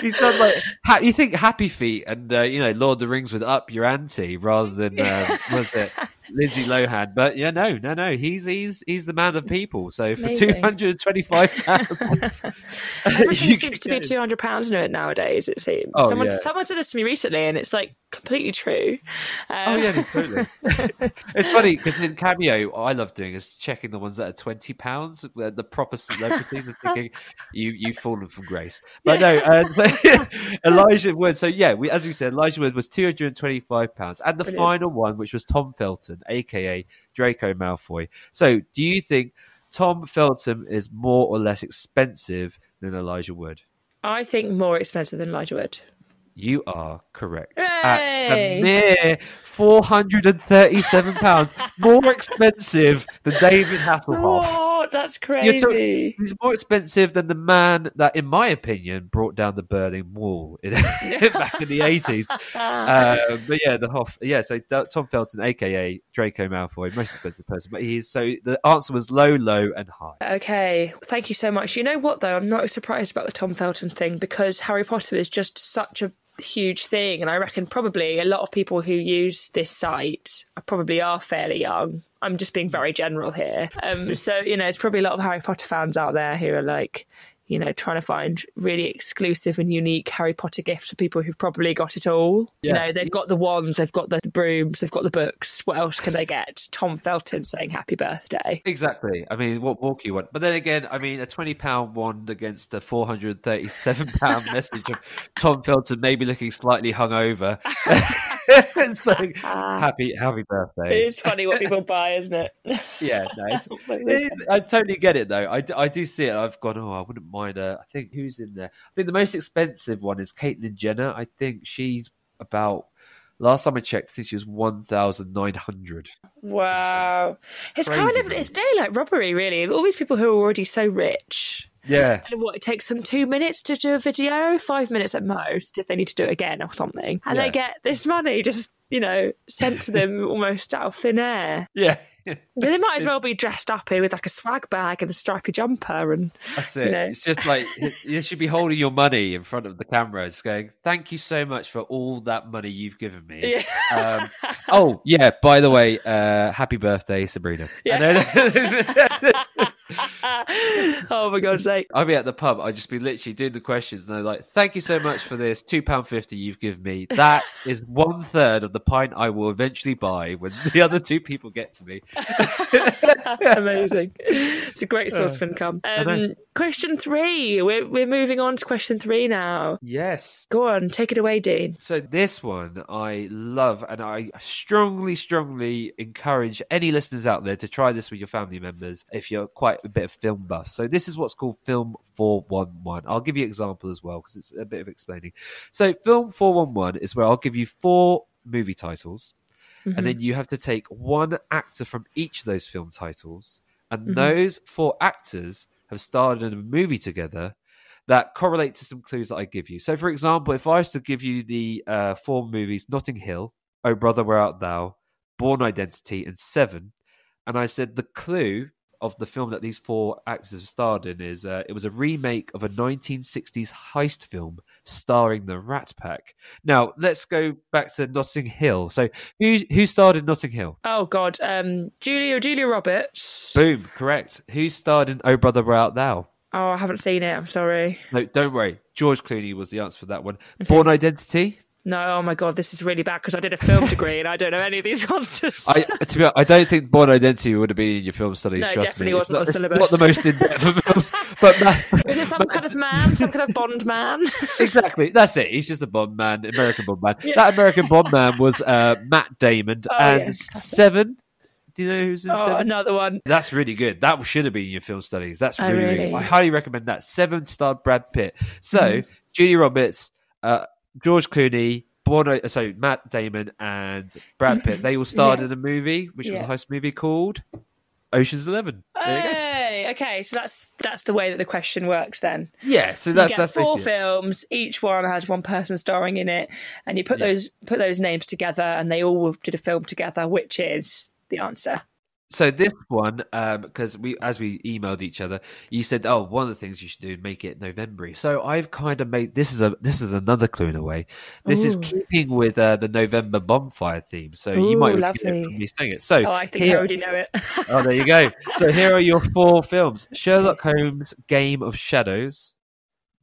He's done like ha- you think Happy Feet and uh, you know Lord of the Rings would up your ante rather than um, was it Lindsay Lohan? But yeah, no, no, no. He's he's he's the man of people. So for two hundred and twenty-five pounds, Everything seems to be two hundred pounds in it nowadays. It seems. Oh, someone yeah. someone said this to me recently, and it's like completely true. Um, Oh yeah, totally. it's funny because in Cameo, I love doing is checking the ones that are twenty pounds, the proper celebrities, and thinking you you've fallen from grace. But no, uh, Elijah Wood. So yeah, we, as we said, Elijah Wood was two hundred and twenty-five pounds, and the Brilliant. final one, which was Tom Felton, aka Draco Malfoy. So, do you think Tom Felton is more or less expensive than Elijah Wood? I think more expensive than Elijah Wood. You are correct. At a mere four hundred and thirty-seven pounds, more expensive than David Hasselhoff. What? That's crazy. He's more expensive than the man that, in my opinion, brought down the Berlin Wall in, back in the eighties. Uh, but yeah, the Hoff. Yeah, so D- Tom Felton, aka Draco Malfoy, most expensive person. But he's so the answer was low, low, and high. Okay, thank you so much. You know what though? I'm not surprised about the Tom Felton thing because Harry Potter is just such a huge thing, and I reckon probably a lot of people who use this site are probably are fairly young. I'm just being very general here. Um, so you know, it's probably a lot of Harry Potter fans out there who are like. You know, trying to find really exclusive and unique Harry Potter gifts for people who've probably got it all. You know, they've got the wands, they've got the brooms, they've got the books. What else can they get? Tom Felton saying happy birthday. Exactly. I mean, what more can you want? But then again, I mean, a twenty pound wand against a four hundred thirty-seven pound message of Tom Felton maybe looking slightly hungover, and saying happy happy birthday. It is funny what people buy, isn't it? Yeah, no, it's, Like it is, I totally get it though. I, I do see it. I've gone, oh, I wouldn't mind. Uh, I think who's in there? I think the most expensive one is Caitlyn Jenner. I think she's about. Last time I checked, I think she was one thousand nine hundred. Wow. It's Crazy, kind of it's daylight robbery, really. All these people who are already so rich. Yeah, And what it takes them two minutes to do a video, five minutes at most, if they need to do it again or something. And Yeah. they get this money just, you know, sent to them almost out of thin air. yeah. They might as well be dressed up here with like a swag bag and a stripy jumper and That's You it. know. It's just like you should be holding your money in front of the cameras going, "Thank you so much for all that money you've given me." yeah. Um, oh yeah, by the way, uh, happy birthday, Sabrina. Yeah. Oh my god's sake. I'd be at the pub. I'd just be literally doing the questions, and they're like, "Thank you so much for this two pound fifty you've given me. That is one third of the pint I will eventually buy when the other two people get to me." Amazing. It's a great source of income. Um, question three. We're, we're moving on to question three now. yes. Go on, take it away, Dean. So this one I love, and I strongly, strongly encourage any listeners out there to try this with your family members if you're quite a bit of film buff. So this is what's called Film Four One One. I'll give you an example as well because it's a bit of explaining. So Film Four One One is where I'll give you four movie titles, and then you have to take one actor from each of those film titles, and those four actors have starred in a movie together that correlate to some clues that I give you. So, for example, if I was to give you the uh, four movies Notting Hill, Oh Brother, Where Art Thou, Bourne Identity, and Seven, and I said the clue of the film that these four actors have starred in is uh, it was a remake of a 1960s heist film starring the Rat Pack. Now, let's go back to Notting Hill. So, who who starred in Notting Hill? Oh God, um, Julia Julia Roberts. Boom, correct. Who starred in Oh Brother, Where Art Thou? Oh, I haven't seen it. I'm sorry. No, don't worry. George Clooney was the answer for that one. Bourne Identity. No, oh my God, this is really bad because I did a film degree and I don't know any of these answers. I to be honest, I don't think Bourne Identity would have been in your film studies. No, trust definitely me, wasn't it's the not, it's syllabus. not the most in depth of films, but ma- is it some kind of man, some kind of Bond man? exactly that's it. He's just a Bond man, American Bond man. That American Bond man was uh, Matt Damon, Oh, and yeah. Seven. Do you know who's in oh, Seven? another one. That's really good. That should have been in your film studies. That's Oh, really, really really? good. I highly recommend that. Seven star Brad Pitt. So Mm-hmm. Julie Roberts, uh, George Clooney, Bono, uh, so Matt Damon and Brad Pitt. They all starred Yeah. in a movie, which was a Yeah. heist movie called Ocean's Eleven. There you go. Hey, okay, so that's that's the way that the question works then. Yeah, so you that's get that's four basically it. films. Each one has one person starring in it, and you put those put those names together, and they all did a film together, which is the answer. So this one, because we as we emailed each other, you said, "Oh, one of the things you should do is make it November." So I've kind of made this is a this is another clue in a way. This is keeping with uh, the November bonfire theme. So you might get it from me saying it. So Oh, I think here- I already know it. oh, there you go. So here are your four films: Sherlock Holmes, Game of Shadows,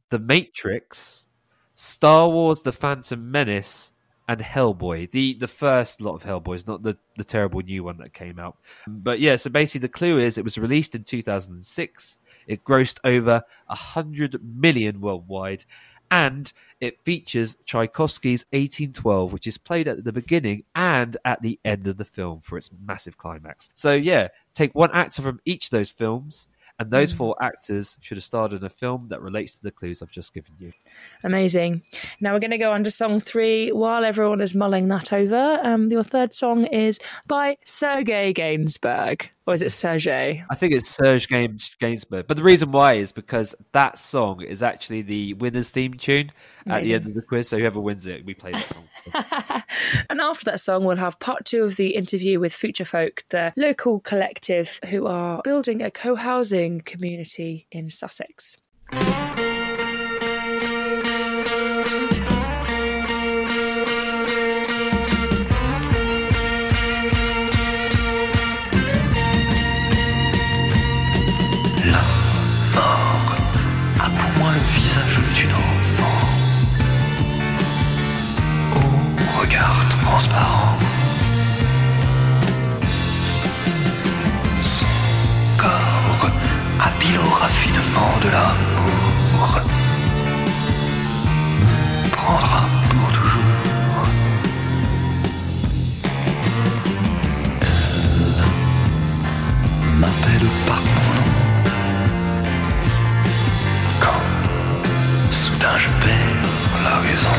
The Matrix, Star Wars: The Phantom Menace, and Hellboy. The the first lot of Hellboys, not the the terrible new one that came out. But yeah, so basically the clue is it was released in 2006. It grossed over a hundred million worldwide. And it features Tchaikovsky's 1812, which is played at the beginning and at the end of the film for its massive climax. So, yeah, take one actor from each of those films, and those four actors should have starred in a film that relates to the clues I've just given you. Amazing. Now we're going to go on to song three while everyone is mulling that over. Um, your third song is by Sergei Gainsbourg, or is it Sergei? I think it's Serge Gaines- Gainsbourg. But the reason why is because that song is actually the winner's theme tune at the end of the quiz. So, whoever wins it, we play that song. And after that song, we'll have part two of the interview with Future Folk, the local collective who are building a co housing community in Sussex. Au raffinement de l'amour me prendra pour toujours. Elle m'appelle par mon nom. Quand soudain je perds la raison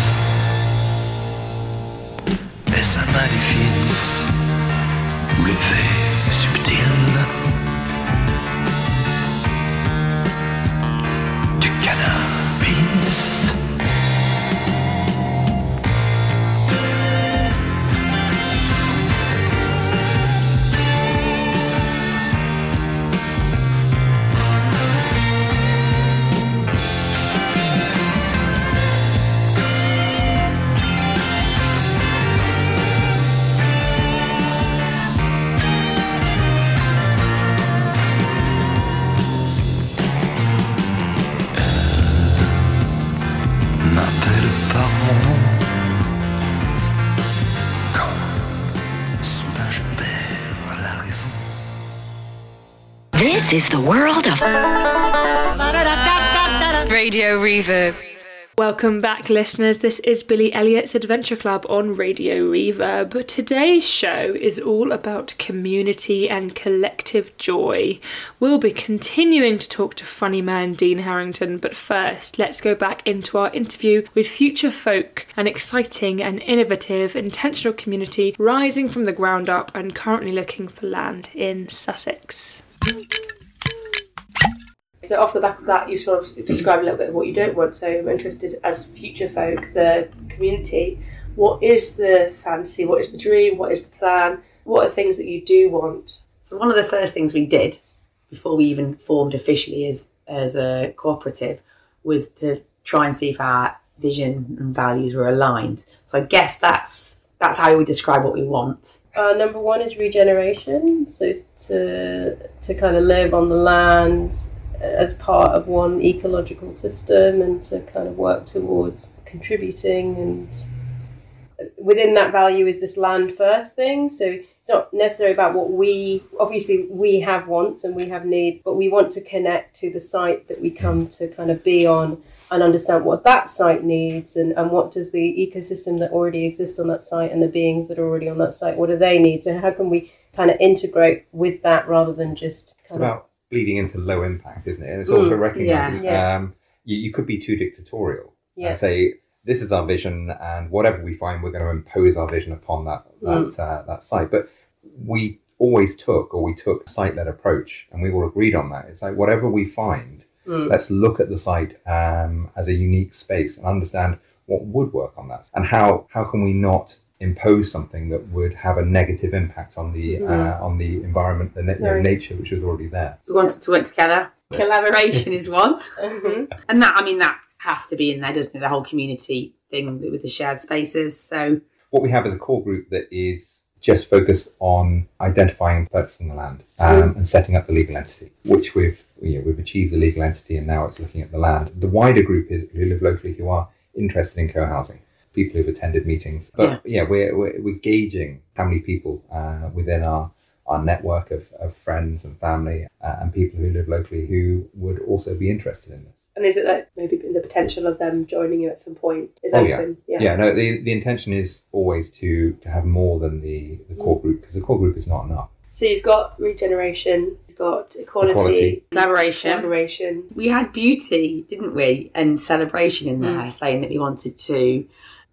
Est-ce un maléfice ou l'effet subtil This is the world of Radio Reverb. Welcome back, listeners. This is Billy Elliott's Adventure Club on Radio Reverb. Today's show is all about community and collective joy. We'll be continuing to talk to funny man Dean Harrington, but first, let's go back into our interview with Future Folk, an exciting and innovative intentional community rising from the ground up and currently looking for land in Sussex. So off the back of that, you sort of describe a little bit of what you don't want. So I'm interested, as future folk, the community, what is the fantasy? What is the dream? What is the plan? What are things that you do want? So one of the first things we did before we even formed officially as as a cooperative was to try and see if our vision and values were aligned. So I guess that's that's how we describe what we want. Uh, number one is regeneration. So to to kind of live on the land as part of one ecological system and to kind of work towards contributing and within that value is this land first thing so it's not necessarily about what we obviously we have wants and we have needs but we want to connect to the site that we come to kind of be on and understand what that site needs and, and what does the ecosystem that already exists on that site and the beings that are already on that site what do they need so how can we kind of integrate with that rather than just It's of about bleeding into low impact, isn't it? And it's also Mm, recognizing yeah. Um, you, you could be too dictatorial yeah and say this is our vision, and whatever we find, we're going to impose our vision upon that that Mm. uh, that site. But we always took, or we took, a site-led approach, and we all agreed on that. It's like whatever we find, Mm. let's look at the site um, as a unique space and understand what would work on that, and how how can we not impose something that would have a negative impact on the Mhm. uh, on the environment, the na- you know, nature which was already there. We wanted to work together. Collaboration is one. Mhm. And that I mean that has to be in there, doesn't it? The whole community thing with the shared spaces. So what we have is a core group that is just focus on identifying and purchasing the land um, and setting up the legal entity, which we've you know, we've achieved the legal entity and now it's looking at the land. The wider group is who live locally who are interested in co-housing, people who've attended meetings. But yeah, we're, we're, we're gauging how many people uh, within our our network of, of friends and family uh, and people who live locally who would also be interested in this. And is it like maybe the potential of them joining you at some point is Oh, open? Yeah, yeah. no, the, the intention is always to, to have more than the, the core group because the core group is not enough. So you've got regeneration, you've got equality, Equality. collaboration. collaboration. We had beauty, didn't we? And celebration in there, Mm. saying that we wanted to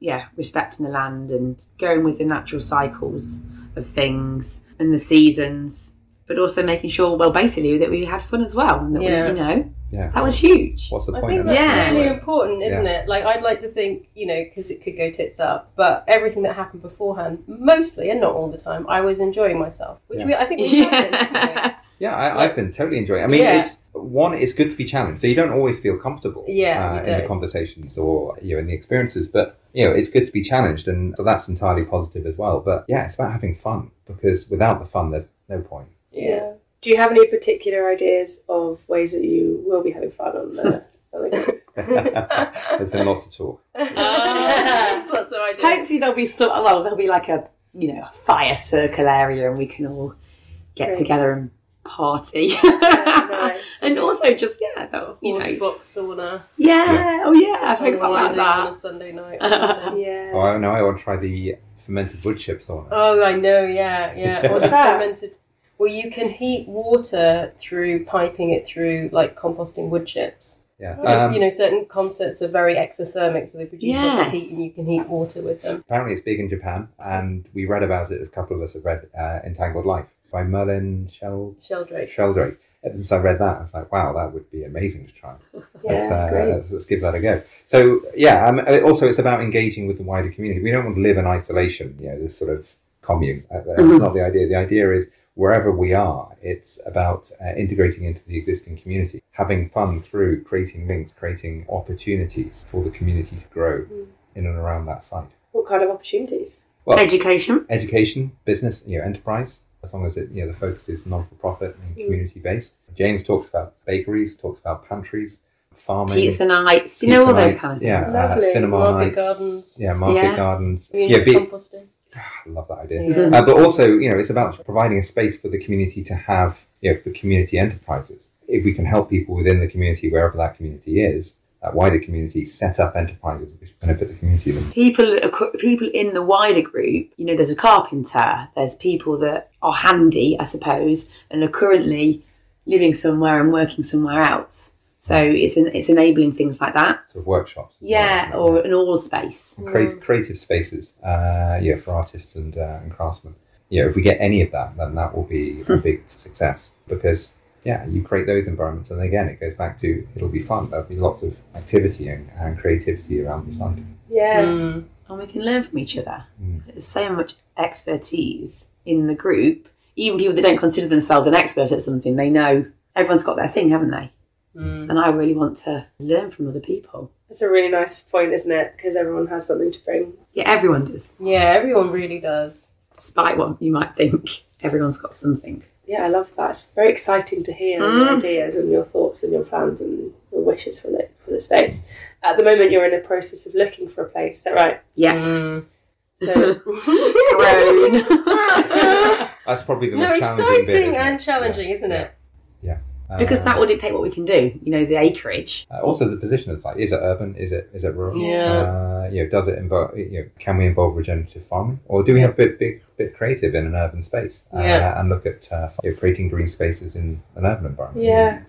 yeah, respecting the land and going with the natural cycles of things and the seasons. But also making sure, well, basically that we had fun as well, and that Yeah. we, you know, Yeah. that was huge. What's the I point think of that's Yeah. really important, isn't it? Like, I'd like to think, you know, because it could go tits up, but everything that happened beforehand, mostly and not all the time, I was enjoying myself, which Yeah. we, I think we have been, haven't Yeah. Yeah, I, I've been totally enjoying. it. I mean, Yeah. it's one. It's good to be challenged, so you don't always feel comfortable. Yeah, uh, in the conversations or you know in the experiences, but you know it's good to be challenged, and so that's entirely positive as well. But yeah, it's about having fun because without the fun, there's no point. We? Yeah. Do you have any particular ideas of ways that you will be having fun on the? on the- there's been lots of talk. There's lots of ideas. Hopefully there'll be some. Well, there'll be like a you know a fire circle area, and we can all get Great. together and party. nice. and also just yeah, though, you Horse know, box sauna. yeah, oh yeah, I think about Unwinding on a that. Sunday night. Yeah. Oh, I know. I want to try the fermented wood chips on. Oh, I know, yeah, yeah. What's that? Fermented. Well, you can heat water through piping it through like composting wood chips. Yeah. Because, Um, you know, certain concepts are very exothermic, so they produce lots of heat, and you can heat water with them. apparently, it's big in Japan, and we read about it. A couple of us have read uh, Entangled Life by Merlin Shell Sheldrake. Sheldrake. Ever since I read that, I was like, wow, that would be amazing to try. let's, Yeah, uh, great. let's, let's give that a go. So yeah, um, uh, also it's about engaging with the wider community. We don't want to live in isolation. You know, this sort of commune. Uh, That's Mhm. not the idea. The idea is wherever we are, it's about uh, integrating into the existing community, having fun through creating links, creating opportunities for the community to grow in and around that site. What kind of opportunities? Well, Education. education, business, you know, enterprise, as long as it, you know, the focus is non-for-profit and Mm. community-based. James talks about bakeries, talks about pantries, farming. Pizza nights, you know, all those nights, kind of yeah, things. uh, cinema Market nights, gardens. yeah, market Yeah. gardens, Community yeah, be, composting. I love that idea. Yeah. Uh, but also, you know, it's about providing a space for the community to have, you know, for community enterprises. If we can help people within the community, wherever that community is, that wider community, set up enterprises which benefit the community. Then people people in the wider group you know there's a carpenter there's people that are handy i suppose and are currently living somewhere and working somewhere else so it's an, it's enabling things like that sort of workshops. yeah well, or an all space And create, creative spaces, uh, yeah, for artists and, uh, and craftsmen. Yeah, if we get any of that, then that will be a big success because yeah, you create those environments, and again, it goes back to it'll be fun. There'll be lots of activity and, and creativity around the site. Yeah. Mm. and we can learn from each other Mm. there's so much expertise in the group even people that don't consider themselves an expert at something they know everyone's got their thing haven't they Mm. and i really want to learn from other people That's a really nice point, isn't it? Because everyone has something to bring. yeah everyone does Yeah, everyone really does. despite what you might think everyone's got something Yeah, I love that. It's very exciting to hear your Mm. ideas and your thoughts and your plans and your wishes for the for the space. At the moment, you're in a process of looking for a place. Is that right? yeah Mm. So That's probably the No, most challenging exciting isn't and it? challenging, Yeah, isn't yeah, it? Yeah. Because that would dictate what we can do you know the acreage Uh, also, the position of the site is it urban? Is it is it rural? Yeah. Uh, you know, does it involve? You know, can we involve regenerative farming, or do we have a bit big bit creative in an urban space? Uh, Yeah. and look at uh, you know, creating green spaces in an urban environment. Yeah.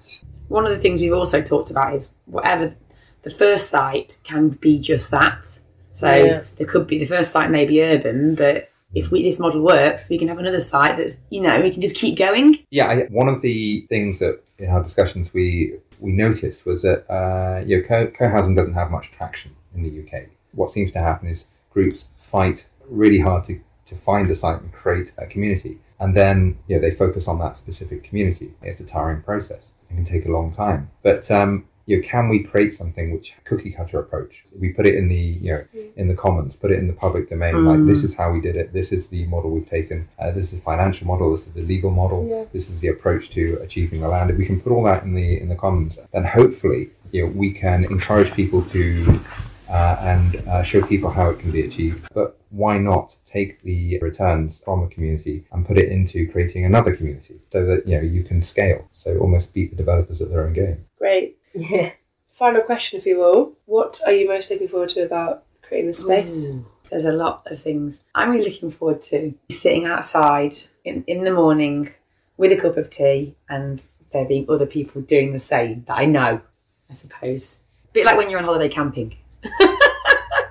one of the things we've also talked about is whatever the first site can be just that so Yeah. there could be the first site may be urban but if we this model works we can have another site that's you know we can just keep going Yeah, I, one of the things that in our discussions we we noticed was that uh, you know co- co-housing doesn't have much traction in the UK. What seems to happen is groups fight really hard to, to find a site and create a community, and then you know, they focus on that specific community. It's a tiring process. It can take a long time, but um, you know, can we create something which cookie cutter approach? We put it in the you know in the commons, put it in the public domain. Like this is how we did it. This is the model we've taken. Uh, this is the financial model. This is the legal model. Yeah. This is the approach to achieving the land. If we can put all that in the in the commons, then hopefully you know we can encourage people to. Uh, and uh, show people how it can be achieved. But why not take the returns from a community and put it into creating another community so that you know you can scale. So almost beat the developers at their own game. great. Yeah. Final question if you will. What are you most looking forward to about creating this space? Ooh, there's a lot of things i'm really looking forward to sitting outside in, in the morning with a cup of tea and there being other people doing the same that i know i suppose a bit like when you're on holiday camping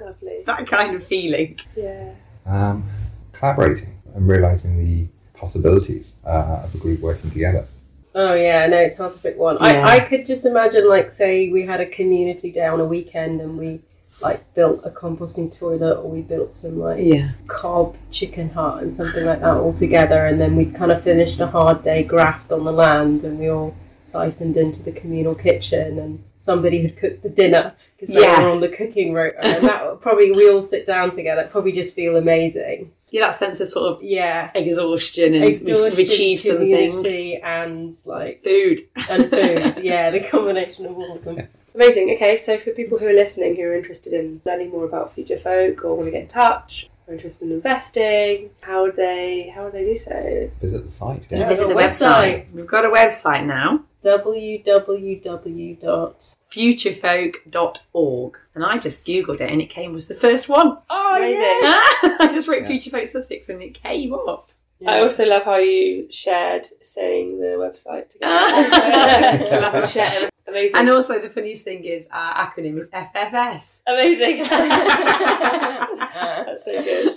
Lovely. that kind of feeling Yeah. um, collaborating and realizing the possibilities uh, of a group working together. Oh yeah, no, it's hard to pick one. Yeah. I, I could just imagine like say we had a community day on a weekend and we like built a composting toilet or we built some like yeah cob chicken hut and something like that all together and then we kind of finished a hard day graft on the land and we all siphoned into the communal kitchen and somebody had cooked the dinner because they Yeah. were on the cooking rota and that would probably we all sit down together probably just feel amazing yeah that sense of sort of yeah exhaustion and we've- exhaustion we've achieved something and like food and food yeah the combination of all of them Amazing. Okay, so for people who are listening who are interested in learning more about Future Folk or want to get in touch or interested in investing, how would they how would they do so? Visit the site. Yeah. visit the website. website. we've got a website now www dot futurefolk.org and I just googled it and it came was the first one. oh Amazing. I just wrote Future Folk Sussex and it came up. I also love how you shared saying the website together. Love and. Amazing. And also the funniest thing is our acronym is FFS. Amazing. That's so good.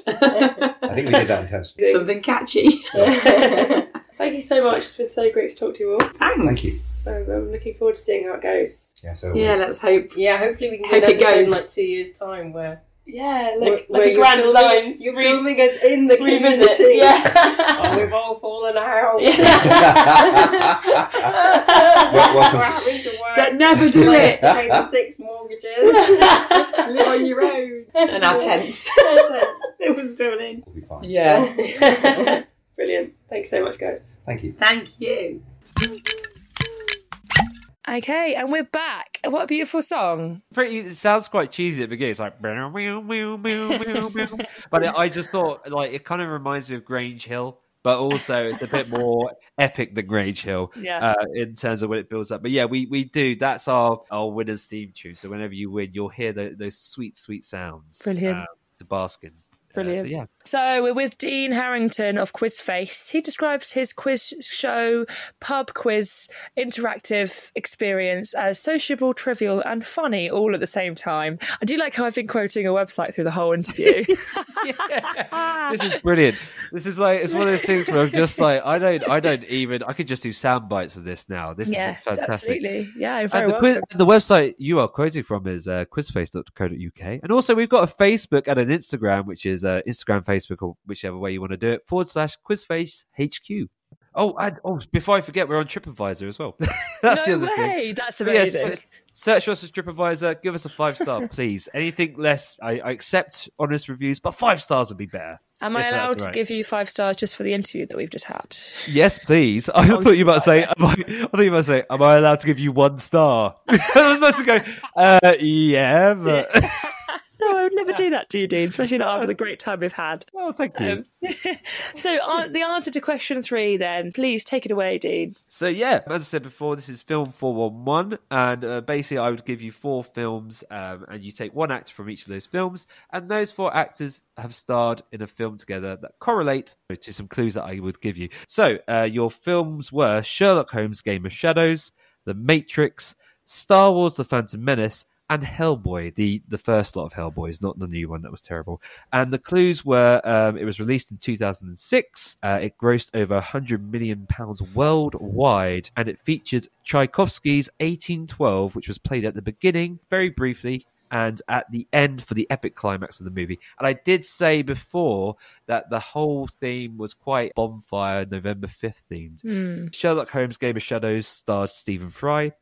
I think we did that intentionally. Something catchy. Thank you so much. It's been so great to talk to you all. Thanks. Thank you. So um, I'm looking forward to seeing how it goes. Yeah, so Yeah, let's hope. yeah hopefully we can Hope get it goes. in like two years time where Yeah, where, like, where like a you're grand filming, design. you're filming us in the revisit. community Yeah. oh, we've all fallen out Wel- welcome we're having to work Don't never do it. to pay the six mortgages Live on your own. And our tents. it was still in. We'll be fine. Yeah. Brilliant. Thanks so much, guys. Thank you. Thank you. Okay, and we're back. What a beautiful song. Pretty, it sounds quite cheesy at the beginning. It's like, but it, I just thought, like, it kind of reminds me of Grange Hill, but also it's a bit more epic than Grange Hill Yeah. uh, in terms of when it builds up. But yeah, we, we do. That's our, our winner's theme tune. So whenever you win, you'll hear tho- those sweet, sweet sounds. Brilliant. uh, to bask in. Uh, Brilliant. so yeah, So we're with Dean Harrington of Quizface. He describes his quiz show, pub quiz, interactive experience as sociable, trivial, and funny all at the same time. I do like how I've been quoting a website through the whole interview. this is brilliant. This is like it's one of those things where I'm just like I don't I don't even I could just do sound bites of this now. This yeah, is fantastic. absolutely. Yeah, And the, quiz, the website you are quoting from is uh, quizface.co.uk. And also, we've got a Facebook and an Instagram, which is uh, Instagram, Facebook, or whichever way you want to do it, forward slash quizface HQ. Oh, and, oh, before I forget, we're on TripAdvisor as well. That's no the other way. thing. That's yeah, amazing. se- search for us as TripAdvisor. Give us a five star, please. Anything less, I, I accept honest reviews, but five stars would be better. Am I allowed to give you five stars just for the interview that we've just had? Yes, please. I thought you might say. Am I, I thought you to say. Am I allowed to give you one star? I was supposed to go. Uh, yeah, but No, I would never do that to you, Dean, especially not after the great time we've had. well, thank you. Um, so, uh, the answer to question three, then, please take it away, Dean. So yeah, as I said before, this is film four one one, and uh, basically I would give you four films, um, and you take one actor from each of those films, and those four actors have starred in a film together that correlate to some clues that I would give you. So uh, your films were Sherlock Holmes: Game of Shadows, The Matrix, Star Wars: The Phantom Menace. And Hellboy, the the first lot of Hellboys, not the new one that was terrible. And the clues were: um, it was released in 2006. Uh, it grossed over 100 million pounds worldwide, and it featured Tchaikovsky's 1812, which was played at the beginning, very briefly, and at the end for the epic climax of the movie. And I did say before that the whole theme was quite bonfire November 5th themed. Hmm. Sherlock Holmes Game of Shadows starred Stephen Fry.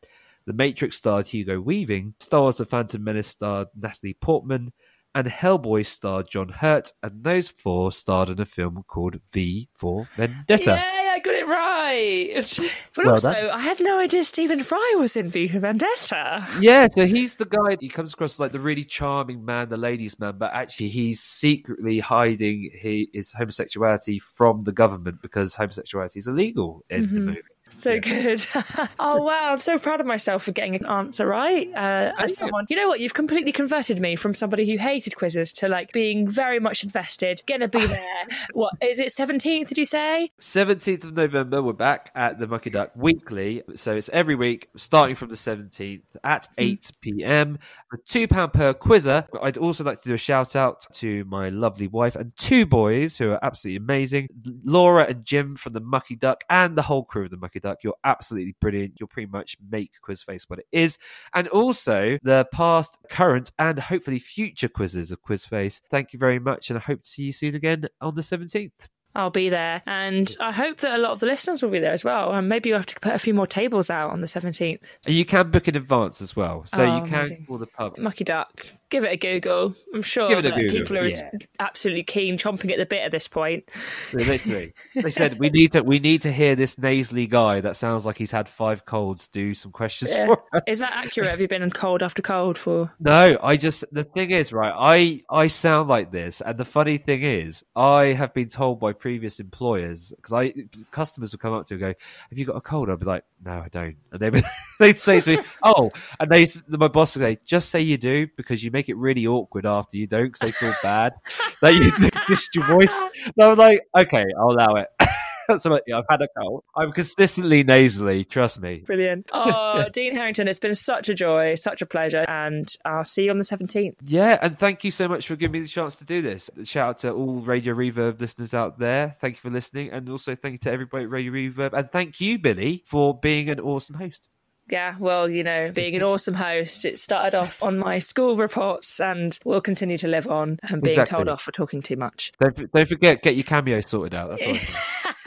The Matrix starred Hugo Weaving. Star Wars The Phantom Menace starred Natalie Portman. And Hellboy starred John Hurt. And those four starred in a film called V for Vendetta. Yay, I got it right. But Well also, done. I had no idea Stephen Fry was in V for Vendetta. Yeah, so he's the guy. He comes across as like the really charming man, the ladies' man, but actually he's secretly hiding his homosexuality from the government because homosexuality is illegal in the mm-hmm. movie. So good. oh, wow. I'm so proud of myself for getting an answer right. Uh, as someone, you know what? You've completely converted me from somebody who hated quizzes to like being very much invested, gonna be there. what is it, 17th, did you say? 17th of November, we're back at the Mucky Duck weekly. So it's every week, starting from the 17th at 8 p.m. For £2 per quizzer. I'd also like to do a shout out to my lovely wife and two boys who are absolutely amazing Laura and Jim from the Mucky Duck and the whole crew of the Mucky Duck. You're absolutely brilliant. You'll pretty much make Quizface what it is. And also the past, current, and hopefully future quizzes of Quizface. Thank you very much, and I hope to see you soon again on the 17th. I'll be there. And I hope that a lot of the listeners will be there as well. And maybe you'll have to put a few more tables out on the 17th. You can book in advance as well. So Oh, you can amazing. call the pub. Mucky Duck. Give it a Google. I'm sure Give it a Google, people are yeah. absolutely keen, chomping at the bit at this point. Literally. they said we need to we need to hear this nasally guy that sounds like he's had five colds do some questions Yeah. for us. Is that accurate? Have you been in cold after cold for? No, I just the thing is, right, I I sound like this and the funny thing is, I have been told by previous employers because I customers would come up to me and go, Have you got a cold? I'd be like, No, I don't. And they they'd say to me, Oh, and they my boss would say, Just say you do because you make it really awkward after you don't because they feel bad that you dished your voice. And I'm like, Okay, I'll allow it. so I'm like, yeah, I've had a cold. I'm consistently nasally, trust me. Brilliant. Oh, Dean Harrington, it's been such a joy, such a pleasure, and I'll see you on the 17th. Yeah, and thank you so much for giving me the chance to do this. Shout out to all Radio Reverb listeners out there. Thank you for listening, and also thank you to everybody at Radio Reverb, and thank you, Billy, for being an awesome host. Yeah, well, you know, being an awesome host, it started off on my school reports and will continue to live on and being Exactly. told off for talking too much. Don't, don't forget, get your cameo sorted out. That's all.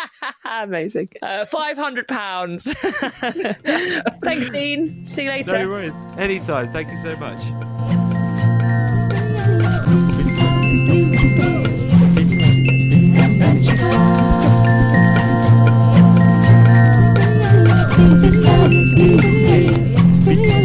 Amazing. Uh, £500. Thanks, Dean. See you later. No worries. Anytime. Thank you so much. Thank you.